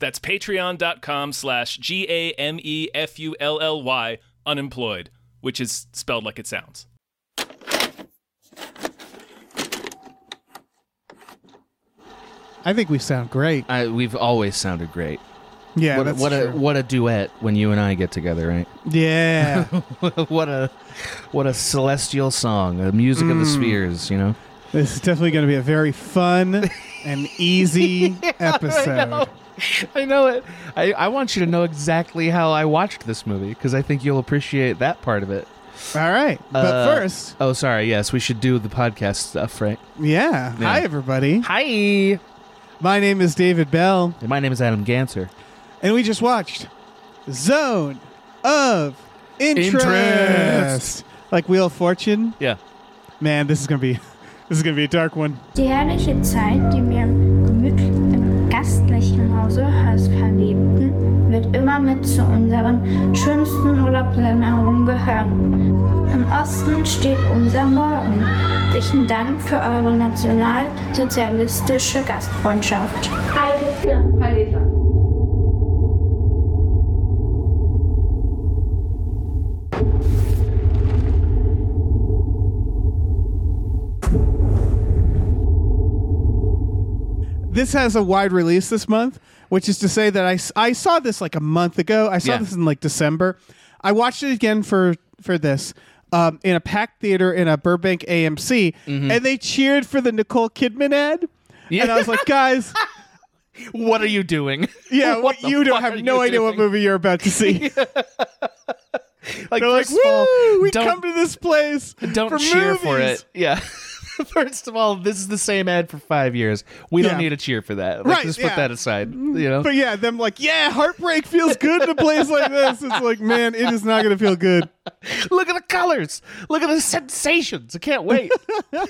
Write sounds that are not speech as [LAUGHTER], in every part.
That's patreon.com slash G A M E F U L L Y unemployed, which is spelled like it sounds. I think we sound great. I, we've always sounded great. Yeah, what a, that's what a what a duet when you and I get together, right? yeah. [LAUGHS] what a what a celestial song, a music of the Mm. spheres, you know. This is definitely going to be a very fun and easy [LAUGHS] episode. I know it. I, I want you to know exactly how I watched this movie because I think you'll appreciate that part of it. All right, but Uh, first, Oh, sorry. Yes, we should do the podcast stuff, right? yeah. yeah. Hi, everybody. Hi. My name is David Bell, And my name is Adam Ganser. and we just watched Zone of Interest, Interest. like Wheel of Fortune. Yeah. Man, this is gonna be this is gonna be a dark one. Die herrliche Zeit, die wir gemütlich im gastlichen Hause Hörs verlebten, wird immer mit zu unseren schönsten Urlaubserinnerungen gehören. Im Osten steht unser Morgen. Herzlichen Dank für eure nationalsozialistische Gastfreundschaft. Heil Hitler! Heil Hitler! This has a wide release this month, which is to say that I, I saw this like a month ago. I saw Yeah. this in like December. I watched it again for for this um, in a packed theater in a Burbank AMC, and they cheered for the Nicole Kidman ad. Yeah. And I was like, guys, [LAUGHS] What are you doing? yeah, [LAUGHS] What the you don't fuck have no you idea what doing? movie you're about to see. [LAUGHS] Like, They're like, first of all, woo, we don't- come to this place. don't for cheer for movies." it. Yeah. [LAUGHS] First of all, this is the same ad for five years. We don't Yeah. need a cheer for that. Like, Right, Just yeah. put that aside. Mm. You know. But yeah, them like, yeah, heartbreak feels good in a place like this. It's like, man, it is not going to feel good. [LAUGHS] Look at the colors. Look at the sensations. I can't wait. [LAUGHS]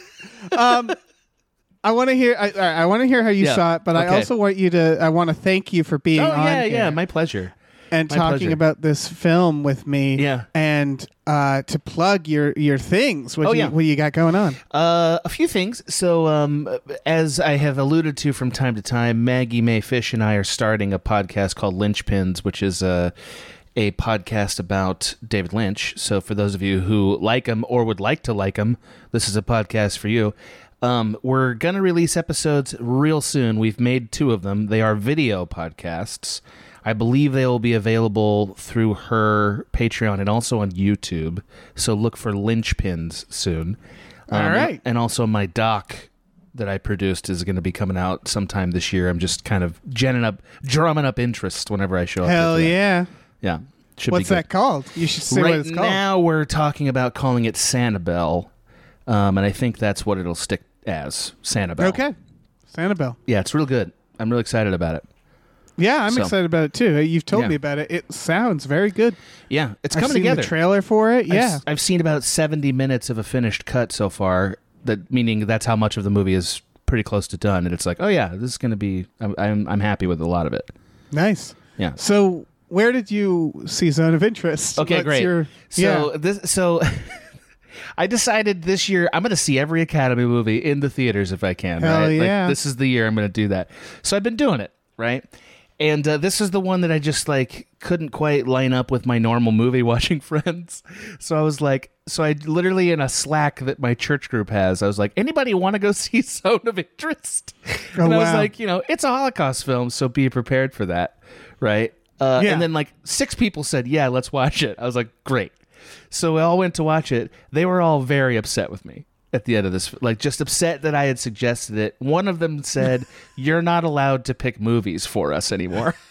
Um, I want to hear. I, I want to hear how you Yeah, saw it, but I okay. also want you to. I want to thank you for being oh on yeah, here yeah. My pleasure. And my talking pleasure. about this film with me. Yeah. and uh, to plug your your things. What Oh, you, yeah. what you got going on? Uh, a few things. So, um, as I have alluded to from time to time, Maggie Mae Fish and I are starting a podcast called Lynchpins, which is a a podcast about David Lynch. So, for those of you who like him or would like to like him, this is a podcast for you. Um, we're gonna release episodes real soon. We've made two of them. They are video podcasts. I believe they will be available through her Patreon and also on YouTube. So look for Lynchpins soon. All Um, right. And also my doc that I produced is going to be coming out sometime this year. I'm just kind of genning up, drumming up interest whenever I show up. Hell yeah! Yeah. Should What's that called? You should say right what it's called. now we're talking about calling it Sanibel. Um, and I think that's what it'll stick as, Sanibel. Okay, Sanibel. Yeah, it's real good. I'm really excited about it. Yeah, I'm So- excited about it too. You've told Yeah. me about it. It sounds very good. Yeah, it's I've coming seen together. the trailer for it. I've Yeah, s- I've, seen about 70 minutes of a finished cut so far. That meaning that's how much of the movie is pretty close to done, and it's like, oh yeah, this is going to be. I'm, I'm I'm happy with a lot of it. nice. Yeah. So, where did you see Zone of Interest? Okay, What's great. your- so yeah. this so. [LAUGHS] I decided this year I'm going to see every Academy movie in the theaters if I can. Hell right? Like, yeah. this is the year I'm going to do that. So I've been doing it, right? And uh, this is the one that I just like couldn't quite line up with my normal movie [LAUGHS] watching friends. So I was like, so I literally in a Slack that my church group has, I was like, anybody want to go [LAUGHS] see Zone of Interest? [LAUGHS] Oh, and I was like, you know, it's a Holocaust film, so be prepared for that, right? Uh, Yeah. And then like six people said, yeah, let's watch it. I was like, great. So we all went to watch it. They were all very upset with me at the end of this, like just upset that I had suggested it. One of them said, [LAUGHS] "You're not allowed to pick movies for us anymore." [LAUGHS]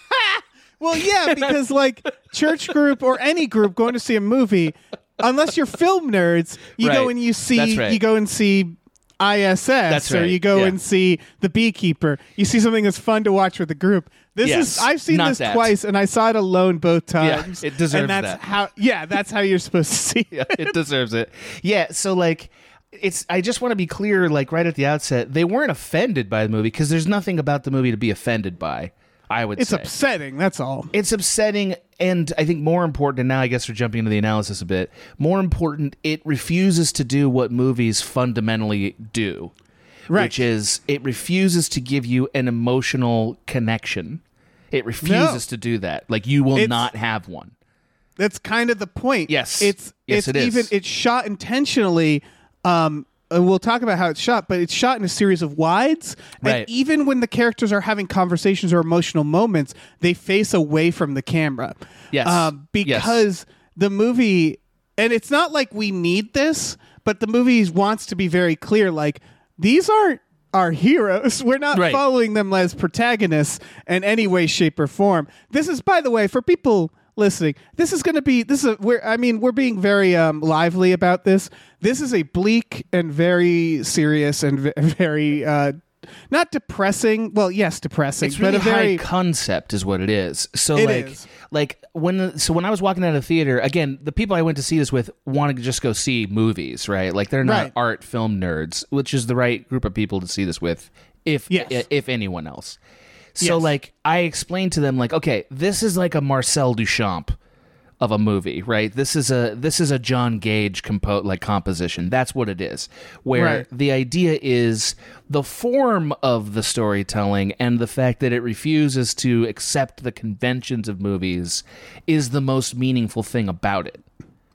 Well, yeah, [LAUGHS] because like church group or any group going to see a movie, unless you're film nerds, you go and you see right. you go and see ISS That's or right, you go yeah. and see The Beekeeper. You see something that's fun to watch with a group. This Yes, is I've seen this that. twice, and I saw it alone both times. it deserves and that's that. How? Yeah, that's how you're supposed to see. yeah, it deserves it. Yeah, so like it's I just want to be clear like right at the outset, they weren't offended by the movie because there's nothing about the movie to be offended by. I would It's say. upsetting. That's all. it's upsetting and I think more important and now I guess we're jumping into the analysis a bit. More important, it refuses to do what movies fundamentally do. Right. Which is it refuses to give you an emotional connection. It refuses to do that. Like you will It's- not have one. That's kind of the point. Yes. It's Yes, it's it is. even it's shot intentionally. Um, and we'll talk about how it's shot, but it's shot in a series of wides. Right. And even when the characters are having conversations or emotional moments, they face away from the camera. Yes. Um, Yes. because the movie, and it's not like we need this, but the movie wants to be very clear. Like these aren't our heroes. [LAUGHS] We're not Right. following them as protagonists in any way, shape, or form. This is, by the way, for people listening, this is going to be this is a, we're I mean we're being very um, lively about this. This is a bleak and very serious and v- [LAUGHS] very uh, not depressing. Well, yes, depressing, It's really but a very high concept, is what it is. So It like, is. like when so when I was walking out of the theater, again, the people I went to see this with wanted to just go see movies, right? Like they're not Right. art film nerds, which is the right group of people to see this with, if Yes. if anyone else. So Yes. like I explained to them like, okay, this is like a Marcel Duchamp of a movie, right? This is a this is a John Cage compo- like composition. That's what it is. Where Right. the idea is the form of the storytelling and the fact that it refuses to accept the conventions of movies is the most meaningful thing about it.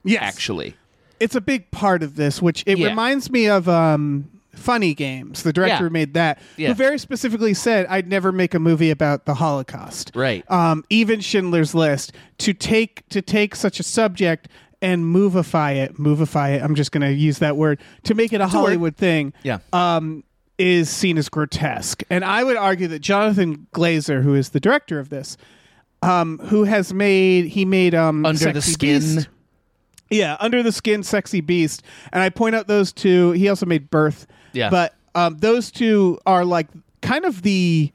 yes, Actually, it's a big part of this, which it Yeah. reminds me of um, Funny Games, the director Yeah. who made that, Yeah. who very specifically said, "I'd never make a movie about the Holocaust." Right. Um, even Schindler's List to take to take such a subject and movify it, movify it. I'm just going to use that word to make it a word. Hollywood thing. Yeah. Um, is seen as grotesque, and I would argue that Jonathan Glazer, who is the director of this, um, who has made he made um, Under the Sexy Skin. Beast. Yeah, Under the Skin, Sexy Beast, and I point out those two. He also made Birth. Yeah. but um, those two are like kind of the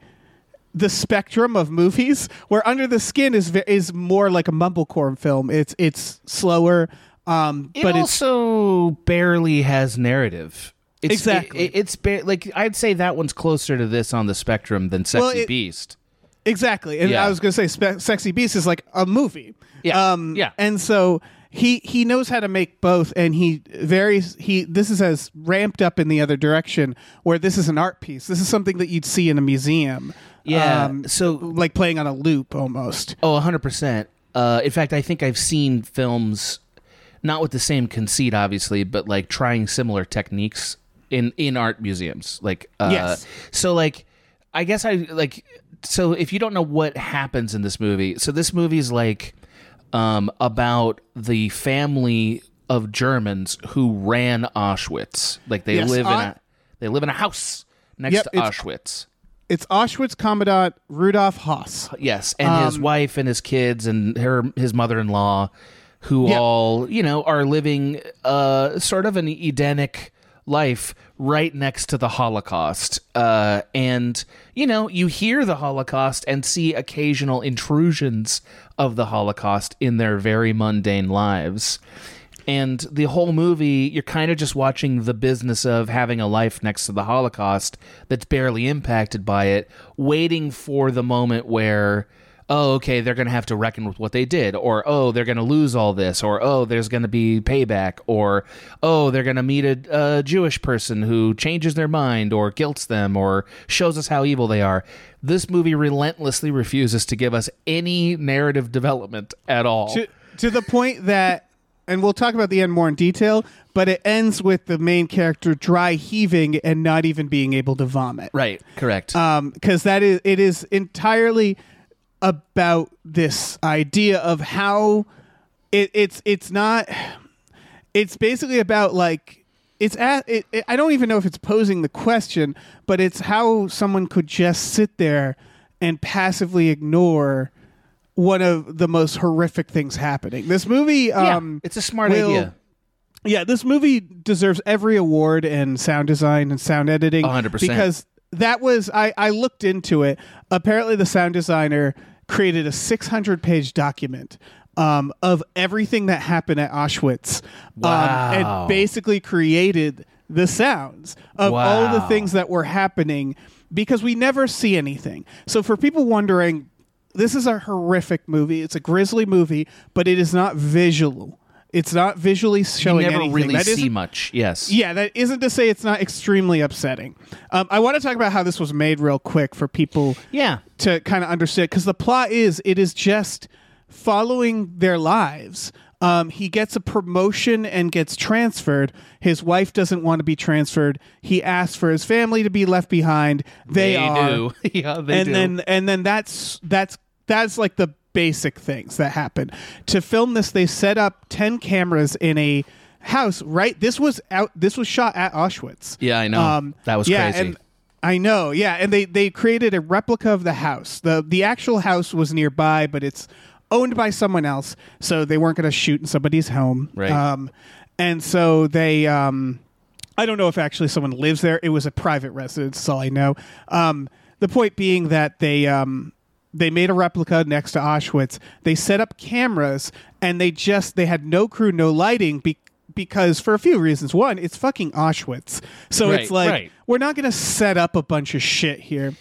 the spectrum of movies. Where Under the Skin is is more like a mumblecore film. It's it's slower, um, it but it's also barely has narrative. It's, Exactly. it- it's ba- like I'd say that one's closer to this on the spectrum than Sexy Well, it- Beast. Exactly. And Yeah. I was going to say Spe- Sexy Beast is like a movie. Yeah. Um Yeah. and so he he knows how to make both and he very he this is as ramped up in the other direction where this is an art piece. This is something that you'd see in a museum. Yeah, Um, so- like playing on a loop almost. Oh, 100%. Uh, in fact, I think I've seen films, not with the same conceit, obviously, but like trying similar techniques in, in art museums. Like, uh, Yes. So, like, I guess I like. So, if you don't know what happens in this movie, so this movie is like um, about the family of Germans who ran Auschwitz. Like, they Yes, live in a they live in a house next Yep, to Auschwitz. It's Auschwitz Commandant Rudolf Höss. Yes, and his Um, wife and his kids and her his mother-in-law who all, you know, are living uh sort of an Edenic life right next to the Holocaust. Uh and you know, you hear the Holocaust and see occasional intrusions of the Holocaust in their very mundane lives. And the whole movie, you're kind of just watching the business of having a life next to the Holocaust that's barely impacted by it, waiting for the moment where, oh, okay, they're going to have to reckon with what they did, or oh, they're going to lose all this, or oh, there's going to be payback, or oh, they're going to meet a, a Jewish person who changes their mind, or guilts them, or shows us how evil they are. This movie relentlessly refuses to give us any narrative development at all. to, to the point that and we'll talk about the end more in detail but it ends with the main character dry heaving and not even being able to vomit right, correct. um because that is it is entirely about this idea of how it, it's it's not it's basically about like it's at it, it, I don't even know if it's posing the question, but it's how someone could just sit there and passively ignore one of the most horrific things happening. This movie, Yeah, um, it's a smart will- idea. Yeah, this movie deserves every award in sound design and sound editing 100%. because that was I, I looked into it. Apparently, the sound designer created a 600 page document um, of everything that happened at Auschwitz, Wow. um, and basically created the sounds of all the things that were happening because we never see anything. So for people wondering, this is a horrific movie. It's a grisly movie, but it is not visual. It's not visually showing. You never anything. really That see much. Yes. yeah, that isn't to say it's not extremely upsetting. Um, I want to talk about how this was made real quick for people Yeah. to kind of understand because the plot is it is just following their lives. Um, he gets a promotion and gets transferred. His wife doesn't want to be transferred. He asks for his family to be left behind. They, are do. [LAUGHS] yeah, they and do. then and then that's that's that's like the basic things that happen to film this they set up 10 cameras in a house right this was out this was shot at auschwitz Yeah, I know. That was yeah, crazy. and i know yeah and they they created a replica of the house the the actual house was nearby but it's owned by someone else so they weren't going to shoot in somebody's home Right. um and so they um I don't know if actually someone lives there. It was a private residence. That's all I know. Um, the point being that they um, they made a replica next to Auschwitz. They set up cameras and they just they had no crew, no lighting be- because for a few reasons. One, it's fucking Auschwitz, so Right, it's like right. we're not going to set up a bunch of shit here.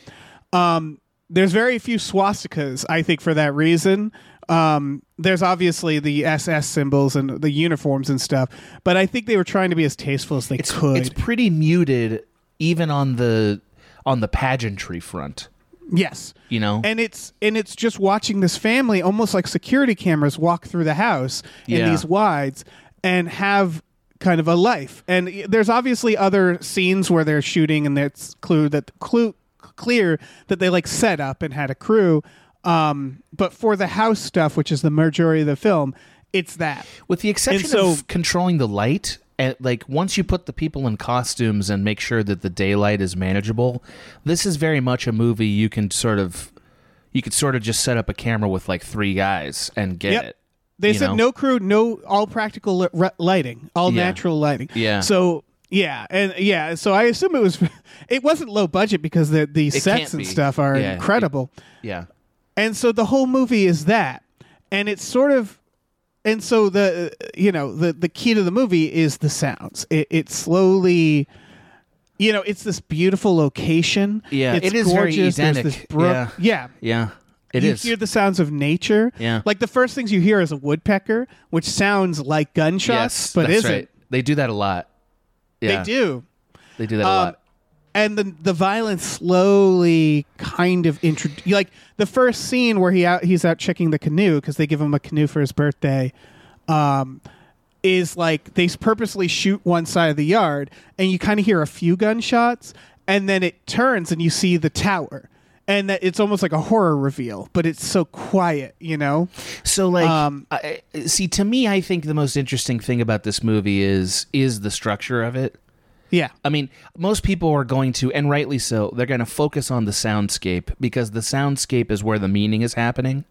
Um, there's very few swastikas, I think, for that reason. Um, there's obviously the SS symbols and the uniforms and stuff, but I think they were trying to be as tasteful as they it's could. it's pretty muted, even on the on the pageantry front. Yes, You know. and it's and it's just watching this family almost like security cameras walk through the house in Yeah. these wides and have kind of a life. And there's obviously other scenes where they're shooting and it's clue that clue clear that they like set up and had a crew. Um, but for the house stuff, which is the majority of the film, it's that. With the exception so- of controlling the light, and like once you put the people in costumes and make sure that the daylight is manageable, this is very much a movie you can sort of you could sort of just set up a camera with like three guys and get Yep. it. They said know? no crew, no all practical li- re- lighting, all Yeah. natural lighting. Yeah. So yeah, and yeah, so I assume it was [LAUGHS] it wasn't low budget because the the It sets and be. stuff are Yeah, it- incredible. Yeah. and so the whole movie is that. And it's sort of and so the you know, the the key to the movie is the sounds. It it slowly you know, it's this beautiful location. Yeah, it's it is very gorgeous. There's Edenic. this brook. Yeah. yeah. Yeah. It you is. hear the sounds of nature. Yeah. Like the first things you hear is a woodpecker, which sounds like gunshots, yes, but that's isn't. right. They do that a lot. Yeah. They do. They do that a Um, lot. And the the violence slowly kind of intro like the first scene where he out he's out checking the canoe because they give him a canoe for his birthday um is like they purposely shoot one side of the yard and you kind of hear a few gunshots and then it turns and you see the tower and that it's almost like a horror reveal but it's so quiet you know So like Um, I, I- see to me I think the most interesting thing about this movie is is the structure of it. Yeah I mean, most people are going to and rightly so, they're going to focus on the soundscape because the soundscape is where the meaning is happening.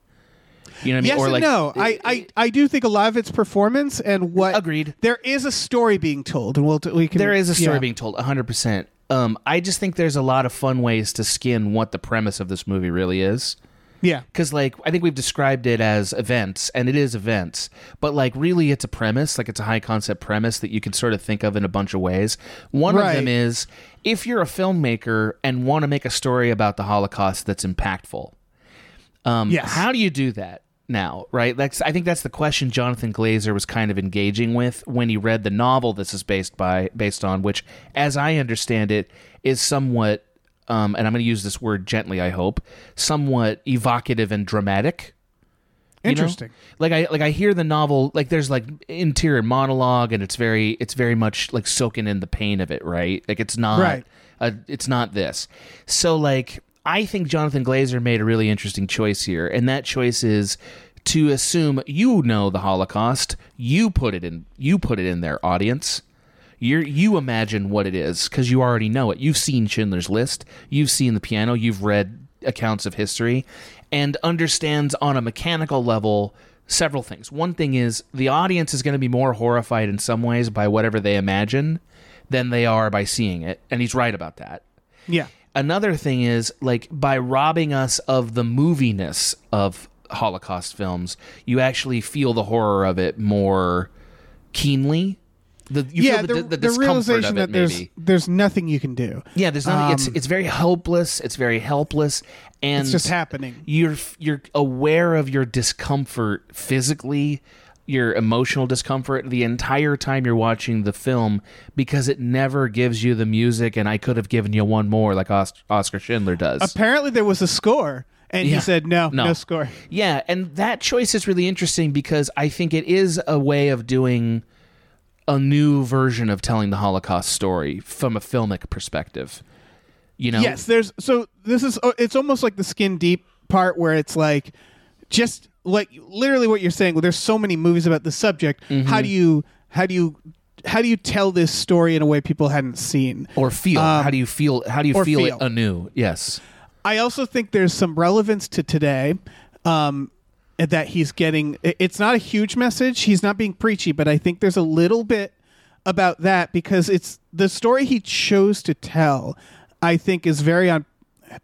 You know what I mean? Yes or and like no. I, I, I do think a lot of it's performance and what. Agreed. There is a story being told, and we'll we can. there is a story yeah. being told 100%. Um I just think there's a lot of fun ways to skin what the premise of this movie really is. Yeah, because like i think we've described it as events and it is events. But like really it's a premise like it's a high concept premise that you can sort of think of in a bunch of ways. One of them is if you're a filmmaker and want to make a story about the holocaust that's impactful um, Yes. how do you do that now right? That's i think that's the question jonathan glazer was kind of engaging with when he read the novel this is based by based on which as i understand it is somewhat um, and i'm going to use this word gently i hope somewhat evocative and dramatic you know? interesting. Like I like I hear the novel like there's like interior monologue and it's very it's very much like soaking in the pain of it, right? Like it's not Right. uh, it's not this. So like I think Jonathan Glazer made a really interesting choice here and that choice is to assume you know the Holocaust, you put it in you put it in their audience. You you imagine what it is because you already know it. You've seen Schindler's List. You've seen the piano. You've read accounts of history, and understands on a mechanical level several things. One thing is the audience is going to be more horrified in some ways by whatever they imagine than they are by seeing it, and he's right about that. Yeah, Another thing is like by robbing us of the moviness of Holocaust films, you actually feel the horror of it more keenly. The, you yeah, feel the, the, the, the discomfort realization that there's maybe. there's nothing you can do. Yeah, there's not. it's Um, it's very hopeless. It's very helpless, and It's just happening. You're you're aware of your discomfort physically, your emotional discomfort the entire time you're watching the film because it never gives you the music. And I could have given you one more, like Os- Oskar Schindler does. Apparently, there was a score, and Yeah. he said no, No. no, score. Yeah, and that choice is really interesting because I think it is a way of doing a new version of telling the Holocaust story from a filmic perspective. You know, Yes, there's so this is oh, it's almost like the skin deep part where it's like just like literally what you're saying. Well, there's so many movies about the subject. Mm-hmm. How do you how do you how do you tell this story in a way people hadn't seen? or feel. Um, how do you feel? How do you feel, feel. it anew? Yes. I also think there's some relevance to today. Um, that he's getting. It's not a huge message he's not being preachy but i think there's a little bit about that because it's the story he chose to tell i think is very on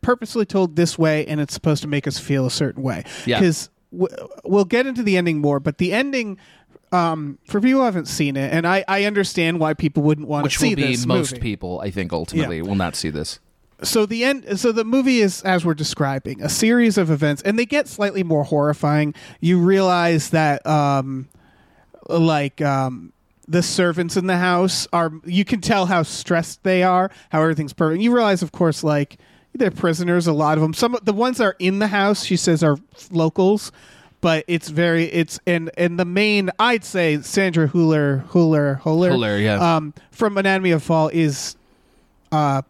purposely told this way and it's supposed to make us feel a certain way Yeah. because w- we'll get into the ending more but the ending um, for people who haven't seen it and I, I understand why people wouldn't want Which to see will be this most movie people, I think, ultimately will not see this. So the end so the movie is as we're describing a series of events and they get slightly more horrifying. You realize that um like um the servants in the house are you can tell how stressed they are how everything's perfect. You realize of course like they're prisoners a lot of them some of the ones that are in the house she says are locals but it's very it's and and the main i'd say sandra huller huller huller Huller, yeah. um from anatomy of fall is uh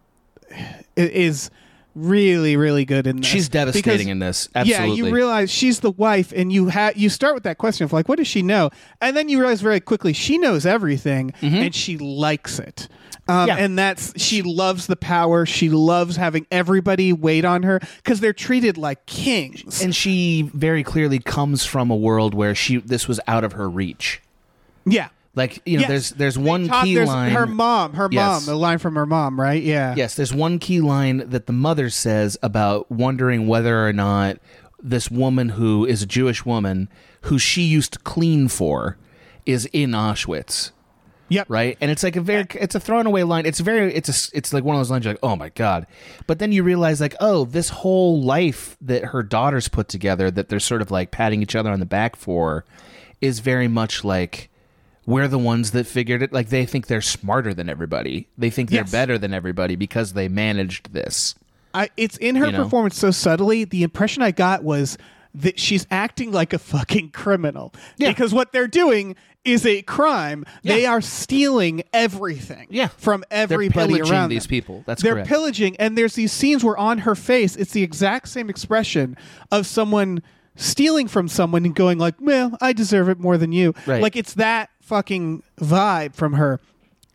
is really really good in this She's devastating Because- in this. yeah you realize she's the wife and you have you start with that question of like what does she know and then you realize very quickly she knows everything and she likes it um, Mm-hmm. Yeah. and that's she loves the power she loves having everybody wait on her because they're treated like kings and she very clearly comes from a world where she this was out of her reach. yeah Like you know, Yes. there's there's one key there's line. her mom her Yes. mom the line from her mom right yeah Yes, there's one key line that the mother says about wondering whether or not this woman who is a Jewish woman who she used to clean for is in Auschwitz. yep right? And it's like a very, it's a thrown away line. It's very, it's a, it's like one of those lines. You're like, oh my god, but then you realize like, oh, this whole life that her daughters put together, that they're sort of like patting each other on the back for, is very much like we're the ones that figured it. Like they think they're smarter than everybody. They think they're better than everybody because they managed this. I, it's in her You know? performance so subtly. The impression I got was that she's acting like a fucking criminal Yeah. because what they're doing is a crime. They are stealing everything Yeah. from everybody around these them. people. That's they're correct. pillaging, and there's these scenes where on her face it's the exact same expression of someone stealing from someone and going like, "Well, I deserve it more than you." Right. Like it's that fucking vibe from her.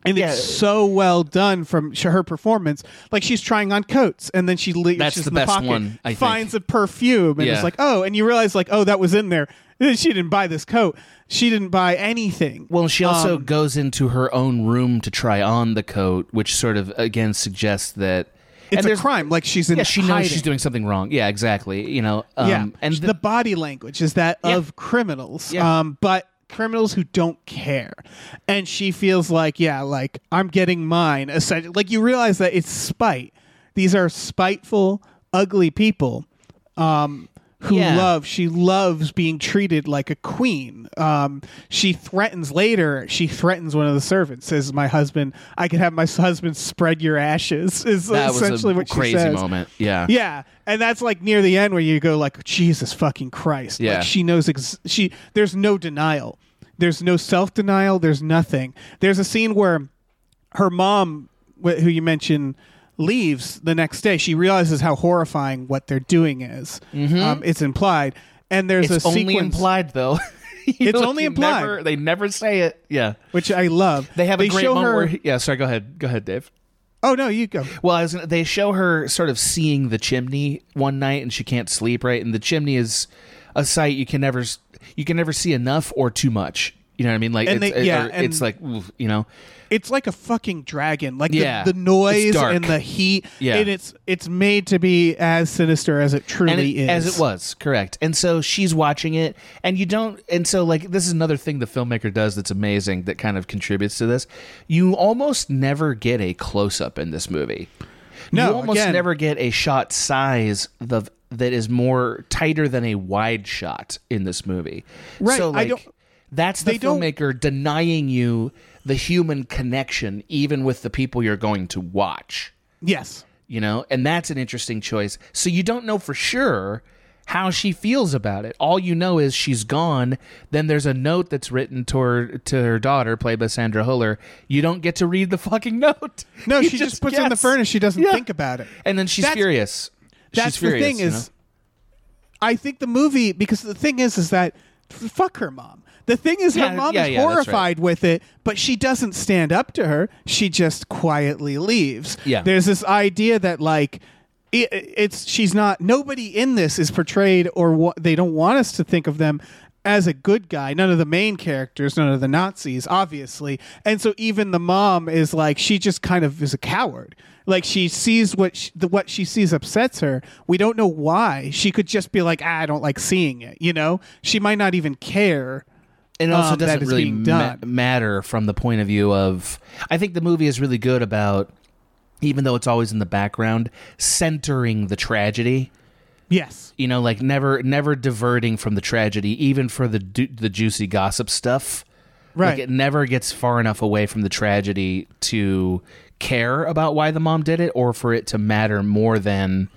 And Yeah. it's so well done from sh- her performance. Like she's trying on coats, and then she leaves That's in the the best pocket, one, I think. finds a perfume, and Yeah. it's like, oh, and you realize like, oh, that was in there. She didn't buy this coat. She didn't buy anything. Well, she also Um, goes into her own room to try on the coat, which sort of again suggests that it's and a crime. Like she's in Yeah, she knows hiding. she's doing something wrong. Yeah, exactly. You know, um, yeah, and the, the, body language is that Yeah. of criminals. Yeah. Um, but criminals who don't care, and she feels like, yeah, like I'm getting mine. Essentially, like you realize that it's spite. These are spiteful, ugly people. Um, who Yeah. love she loves being treated like a queen um she threatens later she threatens one of the servants says my husband i could have my husband spread your ashes [LAUGHS] is that essentially what she says. crazy says moment. Yeah, yeah, and that's like near the end where you go like Jesus fucking Christ. Yeah. Like she knows ex- she there's no denial. There's no self-denial, there's nothing. There's a scene where her mom wh- who you mentioned leaves the next day. She realizes how horrifying what they're doing is. Um, it's implied. And there's Mm-hmm. it's a only sequence implied though. [LAUGHS] It's know, only implied. never- they never say it. Yeah, which I love. they have a great show moment her, where. He, yeah, sorry. Go ahead. Go ahead, Dave. Oh no, you go. Well, I was gonna, they show her sort of seeing the chimney one night, and she can't sleep. Right, and the chimney is a sight you can never you can never see enough or too much. You know what I mean? Like, And it's, they- yeah, or it's like, oof, you know, it's like a fucking dragon. Like Yeah. the, the noise and the heat. Yeah. And it's it's made to be as sinister as it truly it- is. as it was correct and so she's watching it and you don't and so like this is another thing the filmmaker does that's amazing that kind of contributes to this you almost never get a close-up in this movie No, you almost again- never get a shot size the, that is more tighter than a wide shot in this movie Right, so I like don't- that's the they don't- filmmaker denying you the human connection even with the people you're going to watch Yes. you know and that's an interesting choice so you don't know for sure how she feels about it all you know is she's gone then there's a note that's written toward to her daughter played by sandra huller you don't get to read the fucking [LAUGHS] note No, You she just, puts it in the furnace. She doesn't Yeah. think about it. and then she's That's- furious That's she's furious, the thing is, know? I think the movie because the thing is is that fuck her mom. The thing is, Yeah, her mom yeah, is yeah, that's right. horrified with it, but she doesn't stand up to her. She just quietly leaves. Yeah. There's this idea that like it, it's she's not nobody in this is portrayed or wa- they don't want us to think of them as a good guy. None of the main characters, none of the Nazis, obviously. And so even the mom is like she just kind of is a coward. Like she sees what she, the, what she sees upsets her. We don't know why. She could just be like, ah, I don't like seeing it. You know, she might not even care. And it also um, doesn't really ma- matter from the point of view of i think the movie is really good about even though it's always in the background centering the tragedy Yes. you know like never never diverting from the tragedy even for the du- the juicy gossip stuff Right. like it never gets far enough away from the tragedy to care about why the mom did it or for it to matter more than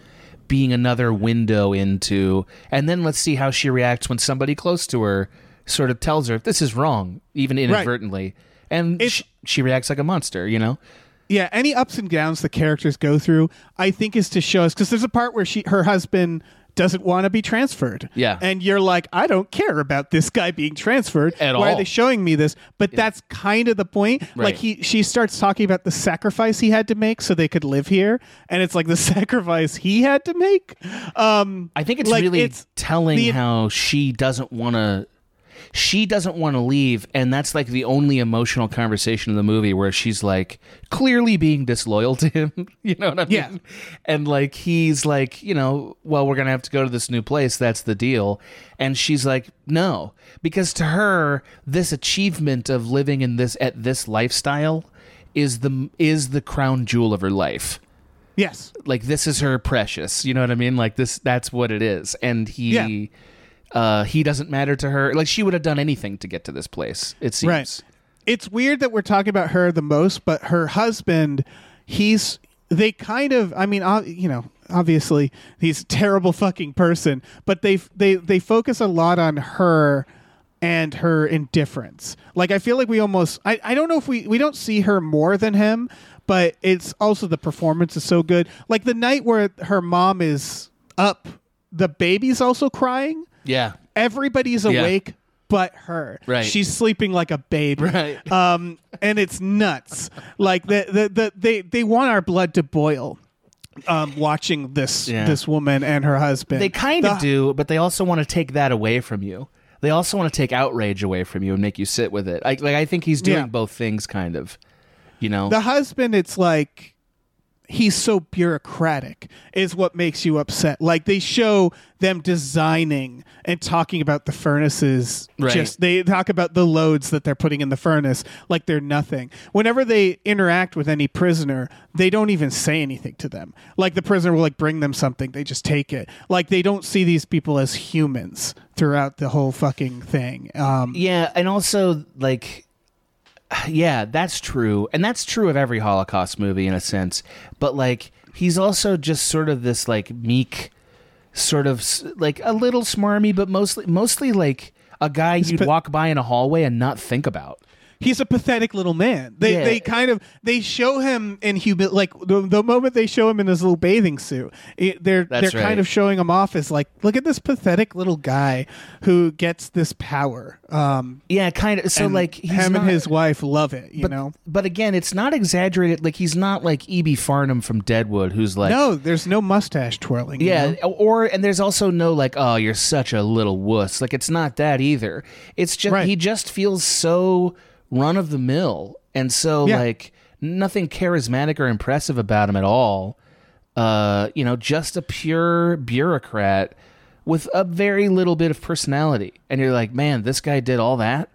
being another window into and then let's see how she reacts when somebody close to her sort of tells her this is wrong even inadvertently and It's- sh- she reacts like a monster you know yeah, any ups and downs the characters go through, I think is to show us because there's a part where she her husband doesn't want to be transferred. Yeah. And you're like, I don't care about this guy being transferred. At all. Why all. are they showing me this? But that's kind of the point. Right. Like he she starts talking about the sacrifice he had to make so they could live here. And it's like the [LAUGHS] sacrifice he had to make. Um I think it's Like, really it's telling the- how she doesn't want to. She doesn't want to leave, and that's like the only emotional conversation in the movie where she's like clearly being disloyal to him. [LAUGHS] you know what I mean? Yeah. And like he's like, you know, well, we're gonna have to go to this new place. That's the deal. And she's like, no, because to her, this achievement of living in this at this lifestyle is the is the crown jewel of her life yes. like this is her precious you know what i mean like this that's what it is and he Yeah. Uh he doesn't matter to her like she would have done anything to get to this place it seems Right. It's weird that we're talking about her the most, but her husband, he's they kind of. I mean, you know, obviously he's a terrible fucking person, but they they they focus a lot on her and her indifference. Like I feel like we almost. I I don't know if we we don't see her more than him, but it's also the performance is so good. Like the night where her mom is up, the baby's also crying. Yeah Everybody's Yeah. awake but her. Right. She's sleeping like a baby. Right. [LAUGHS] Um, and it's nuts. like the, the, the they they want our blood to boil. Um, watching this Yeah. this woman and her husband. they kind of The- do but they also want to take that away from you they also want to take outrage away from you and make you sit with it I, like i think he's doing Yeah. both things kind of you know The husband, it's like he's so bureaucratic is what makes you upset. Like they show them designing and talking about the furnaces. Right. Just they talk about the loads that they're putting in the furnace like they're nothing. Whenever they interact with any prisoner, they don't even say anything to them. Like the prisoner will like bring them something, they just take it. Like they don't see these people as humans throughout the whole fucking thing. Um, Yeah, and also like yeah, that's true. And that's true of every Holocaust movie in a sense. But like he's also just sort of this like meek sort of like a little smarmy but mostly mostly like a guy you'd put- walk by in a hallway and not think about. He's a pathetic little man. They Yeah. they kind of they show him in humi- like the, the moment they show him in his little bathing suit, it, they're That's they're right. kind of showing him off as like look at this pathetic little guy who gets this power. Um, Yeah, kind of. So and like he's him not, and his wife love it. You but, know, but again, it's not exaggerated. Like he's not like E.B. Farnum from Deadwood, who's like no, there's no mustache twirling. you Yeah, know? or and there's also no like, oh, you're such a little wuss. Like it's not that either. It's just Right. he just feels so run of the mill and so Yeah. like nothing charismatic or impressive about him at all. Uh, you know, just a pure bureaucrat with a very little bit of personality. And you're like, man, this guy did all that.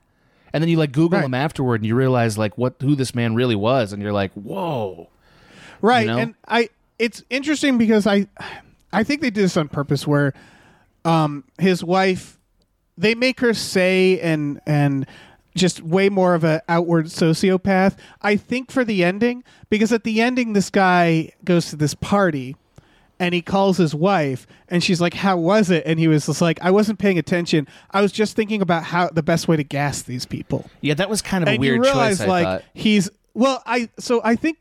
And then you like Google Right. him afterward, and you realize like what who this man really was, and you're like, whoa. right know? and i it's interesting because i i think they did this on purpose where um his wife they make her say and and just way more of an outward sociopath i think for the ending because at the ending this guy goes to this party and he calls his wife and she's like how was it and he was just like i wasn't paying attention i was just thinking about how the best way to gas these people Yeah, that was kind of a weird you realize choice. I like thought. he's well i so i think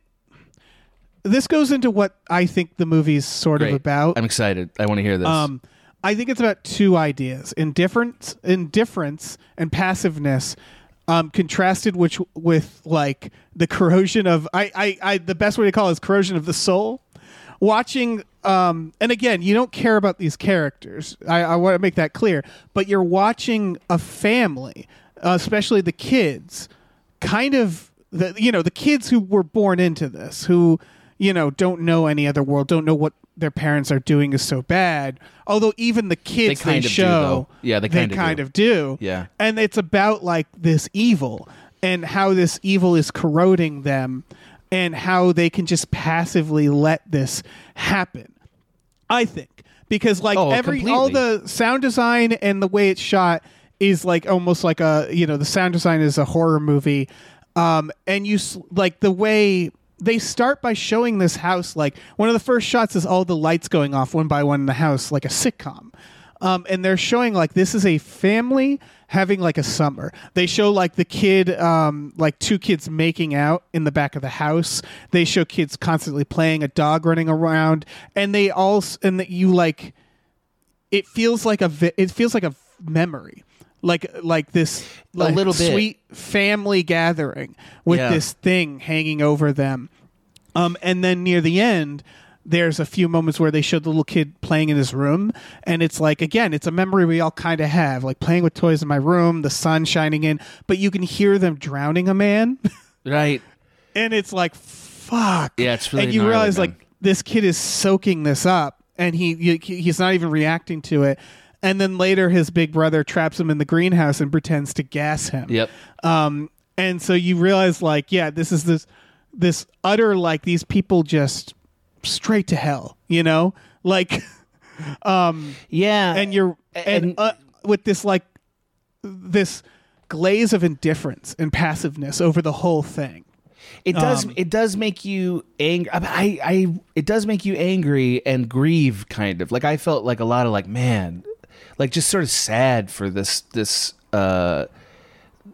this goes into what i think the movie's sort Great. of about I'm excited. I want to hear this. um i think it's about two ideas indifference indifference and passiveness um contrasted which with like the corrosion of I, I i the best way to call it is corrosion of the soul. Watching um and again you don't care about these characters. I, I want to make that clear. But you're watching a family uh, especially the kids kind of the you know the kids who were born into this who you know don't know any other world don't know what their parents are doing is so bad although even the kids They kind they of do, show though. Yeah, they kind of kind do. of do Yeah. and it's about like this evil and how this evil is corroding them and how they can just passively let this happen i think because like Oh, every all the sound design and the way it's shot is like almost like a you know the sound design is a horror movie um and you like the way they start by showing this house like one of the first shots is all the lights going off one by one in the house like a sitcom um, and they're showing like this is a family having like a summer. They show like the kid, um, like two kids making out in the back of the house. They show kids constantly playing, a dog running around, and they all and that you like. It feels like a vi- it feels like a memory, like like this like little bit. sweet family gathering with Yeah. this thing hanging over them. Um, and then near the end, there's a few moments where they show the little kid playing in his room, and it's like again, it's a memory we all kind of have, like playing with toys in my room, the sun shining in, but you can hear them drowning a man, [LAUGHS] right. and it's like fuck. Yeah, it's really and you realize man. like this kid is soaking this up, and he, he he's not even reacting to it. And then later, his big brother traps him in the greenhouse and pretends to gas him. Yep. Um, and so you realize, like, yeah, this is this this utter like these people just straight to hell, you know, like, [LAUGHS] Yeah. and you're and, And- uh, with this like this glaze of indifference and passiveness over the whole thing. It does. Um, it does make you angry. I, I. It does make you angry and grieve, kind of. Like I felt like a lot of like, man, like just sort of sad for this. This. uh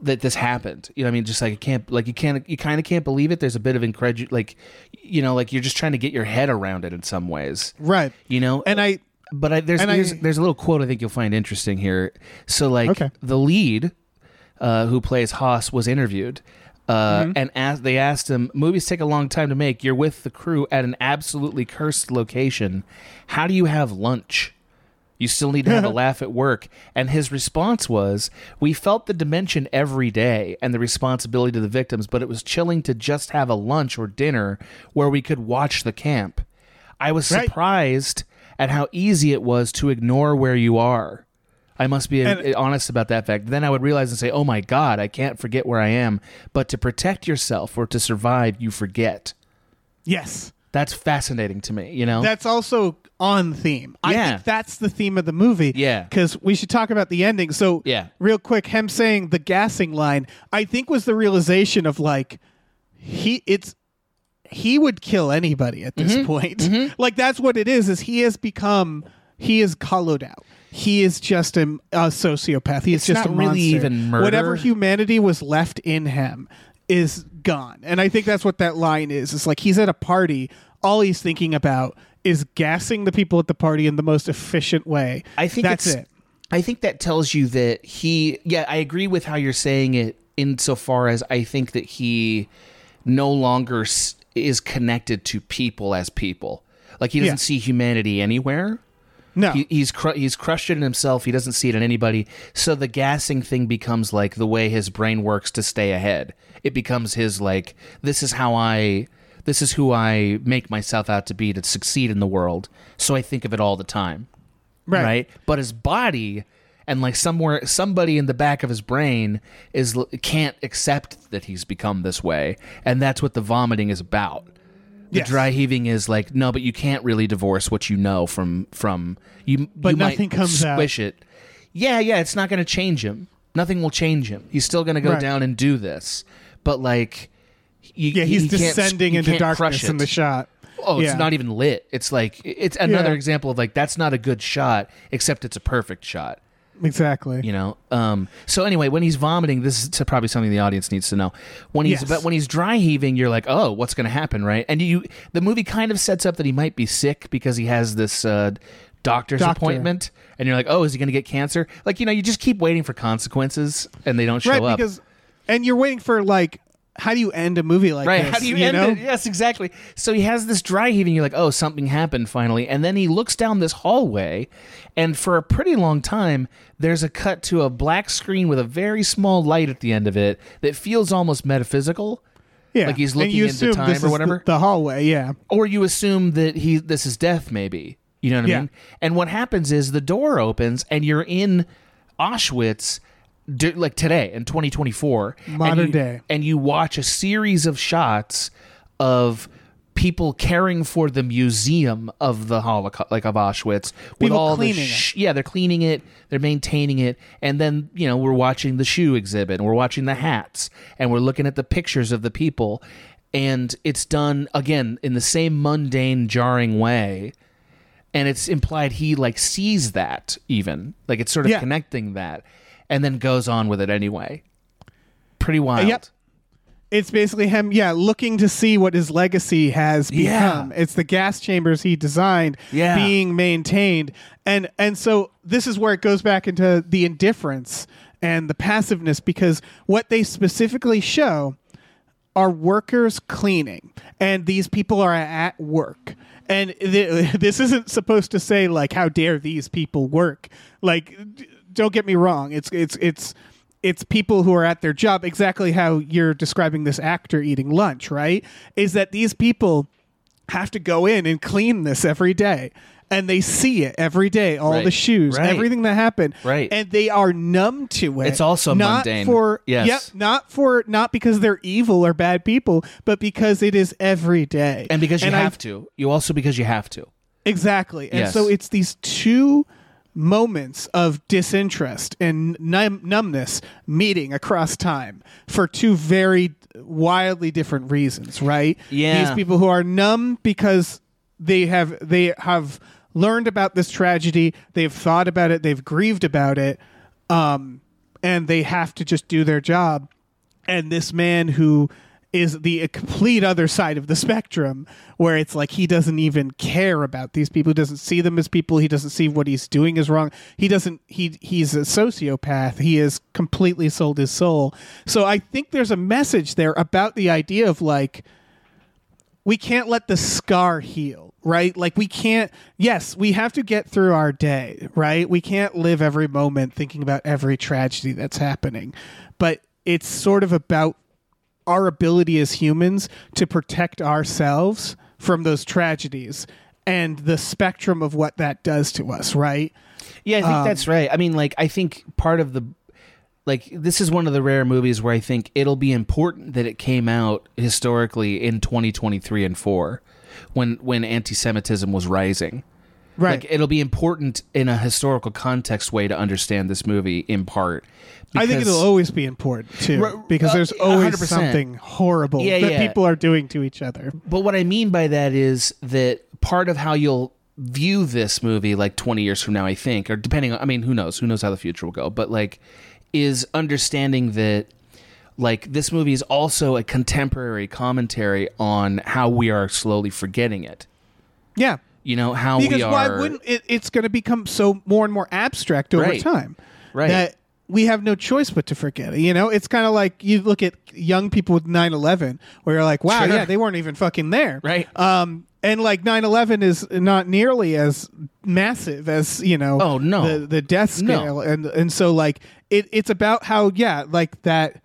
that this happened. You know, what I mean, just like you can't, like you can't, you kind of can't believe it. There's a bit of incredulity, like, you know, like you're just trying to get your head around it in some ways. Right. You know, And I but I, there's And I- there's, there's a little quote I think you'll find interesting here. So like Okay. the lead uh, who plays Höss was interviewed. Uh, Mm-hmm. And asked, they asked him, "Movies take a long time to make. You're with the crew at an absolutely cursed location. How do you have lunch? You still need to have a [LAUGHS] laugh at work." And his response was, "We felt the dimension every day and the responsibility to the victims, but it was chilling to just have a lunch or dinner where we could watch the camp. I was Right. surprised at how easy it was to ignore where you are. I must be uh, And- honest about that fact. Then I would realize and say, "Oh my God, I can't forget where I am." But to protect yourself or to survive, you forget. yes. That's fascinating to me. You know, That's also on theme. I Yeah. think that's the theme of the movie. Yeah. Because we should talk about the ending. So, Yeah. real quick, him saying the gassing line, I think was the realization of like, he, it's, he would kill anybody at this Mm-hmm. point. [LAUGHS] Like, that's what it is, is he has become, he is hollowed out. He is just a, a sociopath. He is just not a monster. really even murder. Whatever humanity was left in him is gone. And I think that's what that line is. It's like he's at a party. All he's thinking about is gassing the people at the party in the most efficient way. I think that's it. I think that tells you that he. Yeah, I agree with how you're saying it. Insofar as I think that he no longer is connected to people as people. Like he doesn't Yeah. see humanity anywhere. No. He, he's he's crushed it in himself. He doesn't see it in anybody. So the gassing thing becomes like the way his brain works to stay ahead. It becomes his like this is how I this is who I make myself out to be to succeed in the world. So I think of it all the time right. right. But his body and like somewhere somebody in the back of his brain is can't accept that he's become this way, and that's what the vomiting is about. The Yes. dry heaving is like no, but you can't really divorce what you know from from you. But you nothing might comes out. squish it. Yeah, yeah, it's not going to change him. Nothing will change him. He's still going to go Right. down and do this, but like. You, Yeah, he's descending into darkness in the shot. Oh, it's Yeah. not even lit. It's like it's another Yeah. example of like that's not a good shot, except it's a perfect shot. Exactly. You know. Um. So anyway, when he's vomiting, this is probably something the audience needs to know. When he's Yes. but when he's dry heaving, you're like, oh, what's going to happen, right? And you, the movie kind of sets up that he might be sick because he has this uh, doctor's Doctor. appointment, and you're like, oh, is he going to get cancer? Like you know, you just keep waiting for consequences, and they don't show right up. because and you're waiting for like how do you end a movie like Right. this? How do you, end know? it? Yes, exactly. So he has this dry heaving. You're like, oh, something happened finally. And then he looks down this hallway, and for a pretty long time, there's a cut to a black screen with a very small light at the end of it that feels almost metaphysical. Yeah, Like he's looking you into time or whatever? The, the hallway, yeah. Or you assume that he this is death, maybe. You know what I Yeah. mean? And what happens is the door opens, and you're in Auschwitz. D- Like today in 2024, and Modern you- day. and you watch a series of shots of people caring for the museum of the Holocaust, like of Auschwitz, with People all the cleaning it. sh- yeah, they're cleaning it, they're maintaining it, and then you know we're watching the shoe exhibit, and we're watching the hats, and we're looking at the pictures of the people, and it's done again in the same mundane, jarring way. And it's implied he like sees that even like it's sort of Yeah. connecting that, and then goes on with it anyway. Pretty wild. Yep. It's basically him, yeah, looking to see what his legacy has become. Yeah. It's the gas chambers he designed Yeah. being maintained. And and so this is where it goes back into the indifference and the passiveness because what they specifically show are workers cleaning and these people are at work and th- [LAUGHS] this isn't supposed to say like how dare these people work like don't get me wrong it's it's it's it's people who are at their job exactly how you're describing this actor eating lunch right is that these people have to go in and clean this every day and they see it every day all Right. the shoes Right. everything that happened Right. and they are numb to it It's also not mundane. for Yes. yep not for not because they're evil or bad people, but because it is every day, and because you I- have to. You also because you have to. exactly. And Yes. so it's these two moments of disinterest and num- numbness meeting across time for two very wildly different reasons, right? Yeah. these people who are numb because they have they have learned about this tragedy, they've thought about it, they've grieved about it, um, and they have to just do their job. And this man who is the complete other side of the spectrum, where it's like he doesn't even care about these people, he doesn't see them as people, he doesn't see what he's doing is wrong. He doesn't. He he's a sociopath. He has completely sold his soul. So I think there's a message there about the idea of like we can't let the scar heal, right? Like we can't yes, we have to get through our day, right? We can't live every moment thinking about every tragedy that's happening. But it's sort of about our ability as humans to protect ourselves from those tragedies and the spectrum of what that does to us, right? Yeah, I think Um, that's right. I mean, like, I think part of the like this is one of the rare movies where I think it'll be important that it came out historically in 2023 and 4 when when anti-Semitism was rising. Right. Like it'll be important in a historical context way to understand this movie in part. I think it'll always be important too, Right, because uh, there's always 100%. something horrible Yeah, that yeah. people are doing to each other. But what I mean by that is that part of how you'll view this movie like 20 years from now i think or depending on i mean who knows who knows how the future will go but like is understanding that like this movie is also a contemporary commentary on how we are slowly forgetting it Yeah. You know how Because we are Because why wouldn't it, it's going to become so more and more abstract over Right. time. Right. That we have no choice but to forget it. You know, it's kind of like you look at young people with 9/11 where you're like, "Wow, Sure. yeah, they weren't even fucking there." Right. Um and like 9/11 is not nearly as massive as, you know, Oh, no. the the death No. scale and and so like it it's about how yeah, like that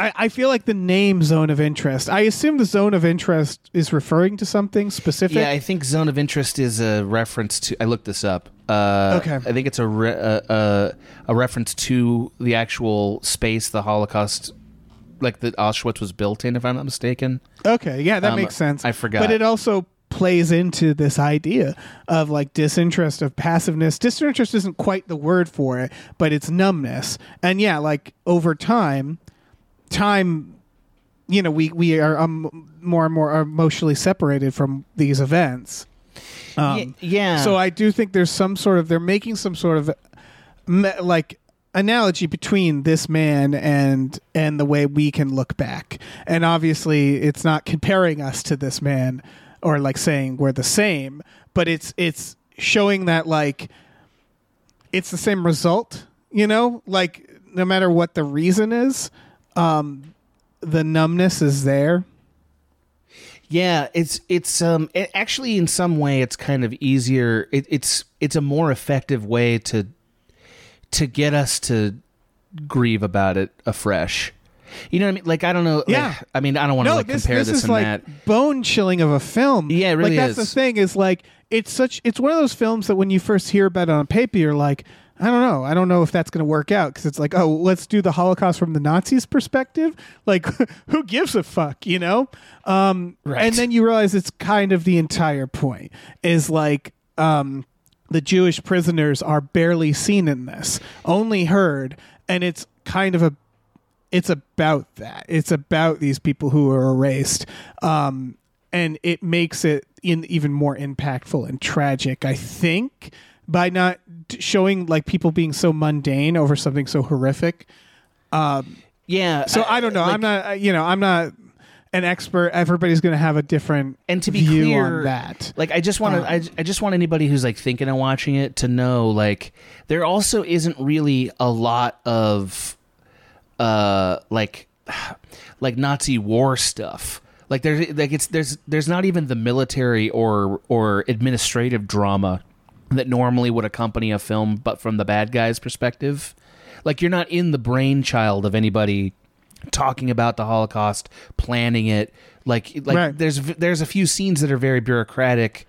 I, I feel like the name zone of interest. I assume the zone of interest is referring to something specific. yeah i think zone of interest is a reference to i looked this up uh, Okay. i think it's a, re- a, reference to the actual space the holocaust like the auschwitz was built in if i'm not mistaken Okay, yeah, that Um, makes sense. I forgot. But it also plays into this idea of like disinterest, of passiveness. Disinterest isn't quite the word for it, but it's numbness. And yeah, like over time, time, you know, we we are um, more and more emotionally separated from these events. Um, Ye- yeah So I do think there's some sort of they're making some sort of like analogy between this man and and the way we can look back. And obviously it's not comparing us to this man or like saying we're the same, but it's it's showing that like it's the same result, you know? Like no matter what the reason is, um the numbness is there. Yeah, it's it's um it, actually in some way it's kind of easier. It, it's it's a more effective way to to get us to grieve about it afresh. You know what I mean? Like I don't know. like, Yeah. I mean I don't want to no, like this, compare this, this, is and like that. bone chilling of a film. Yeah, it really like, that's is. the thing is like it's such it's one of those films that when you first hear about it on paper, you're like, I don't know, I don't know if that's going to work out because it's like, oh, let's do the Holocaust from the Nazis' perspective. Like, [LAUGHS] who gives a fuck, you know? Um, Right. And then you realize it's kind of the entire point is like. Um, the Jewish prisoners are barely seen in this, only heard, and it's kind of a it's about that. It's about these people who are erased, um, and it makes it in even more impactful and tragic. I think by not showing like people being so mundane over something so horrific. Yeah. So I don't know. like- I'm not. You know, I'm not an expert. Everybody's going to have a different and to be view clear on that. like i just want to I, I just want anybody who's like thinking of watching it to know like there also isn't really a lot of uh like [SIGHS] like nazi war stuff like there's like it's there's there's not even the military or or administrative drama that normally would accompany a film but from the bad guy's perspective like you're not in the brainchild of anybody talking about the Holocaust, planning it. Like like Right. there's there's a few scenes that are very bureaucratic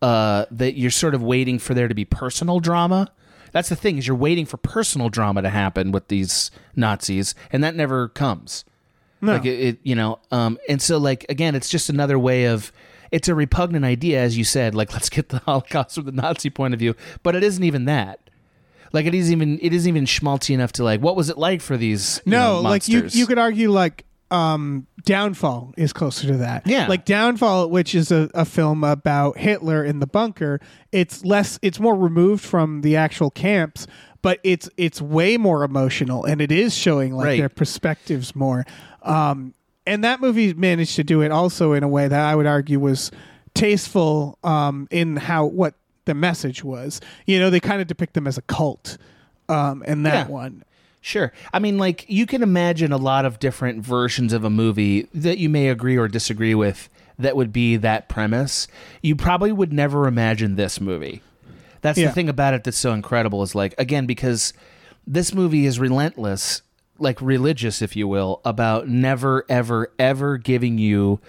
uh, that you're sort of waiting for there to be personal drama. That's the thing is you're waiting for personal drama to happen with these Nazis, and that never comes. No. Like it, it you know, um, and so like again, it's just another way of. It's a repugnant idea, as you said. Like let's get the [LAUGHS] Holocaust from the Nazi point of view, but it isn't even that. Like it isn't even it isn't even schmaltzy enough to like. What was it like for these? you No, know, like you you could argue like um Downfall is closer to that. Yeah. Like Downfall, which is a, a film about Hitler in the bunker, it's less it's more removed from the actual camps, but it's it's way more emotional and it is showing like Right. their perspectives more. Um and that movie managed to do it also in a way that I would argue was tasteful um in how what the message was. You know, they kind of depict them as a cult um in that Yeah. one. Sure. I mean, like, you can imagine a lot of different versions of a movie that you may agree or disagree with that would be that premise. You probably would never imagine this movie. That's Yeah. the thing about it that's so incredible is like, again, because this movie is relentless, like religious, if you will, about never, ever, ever giving you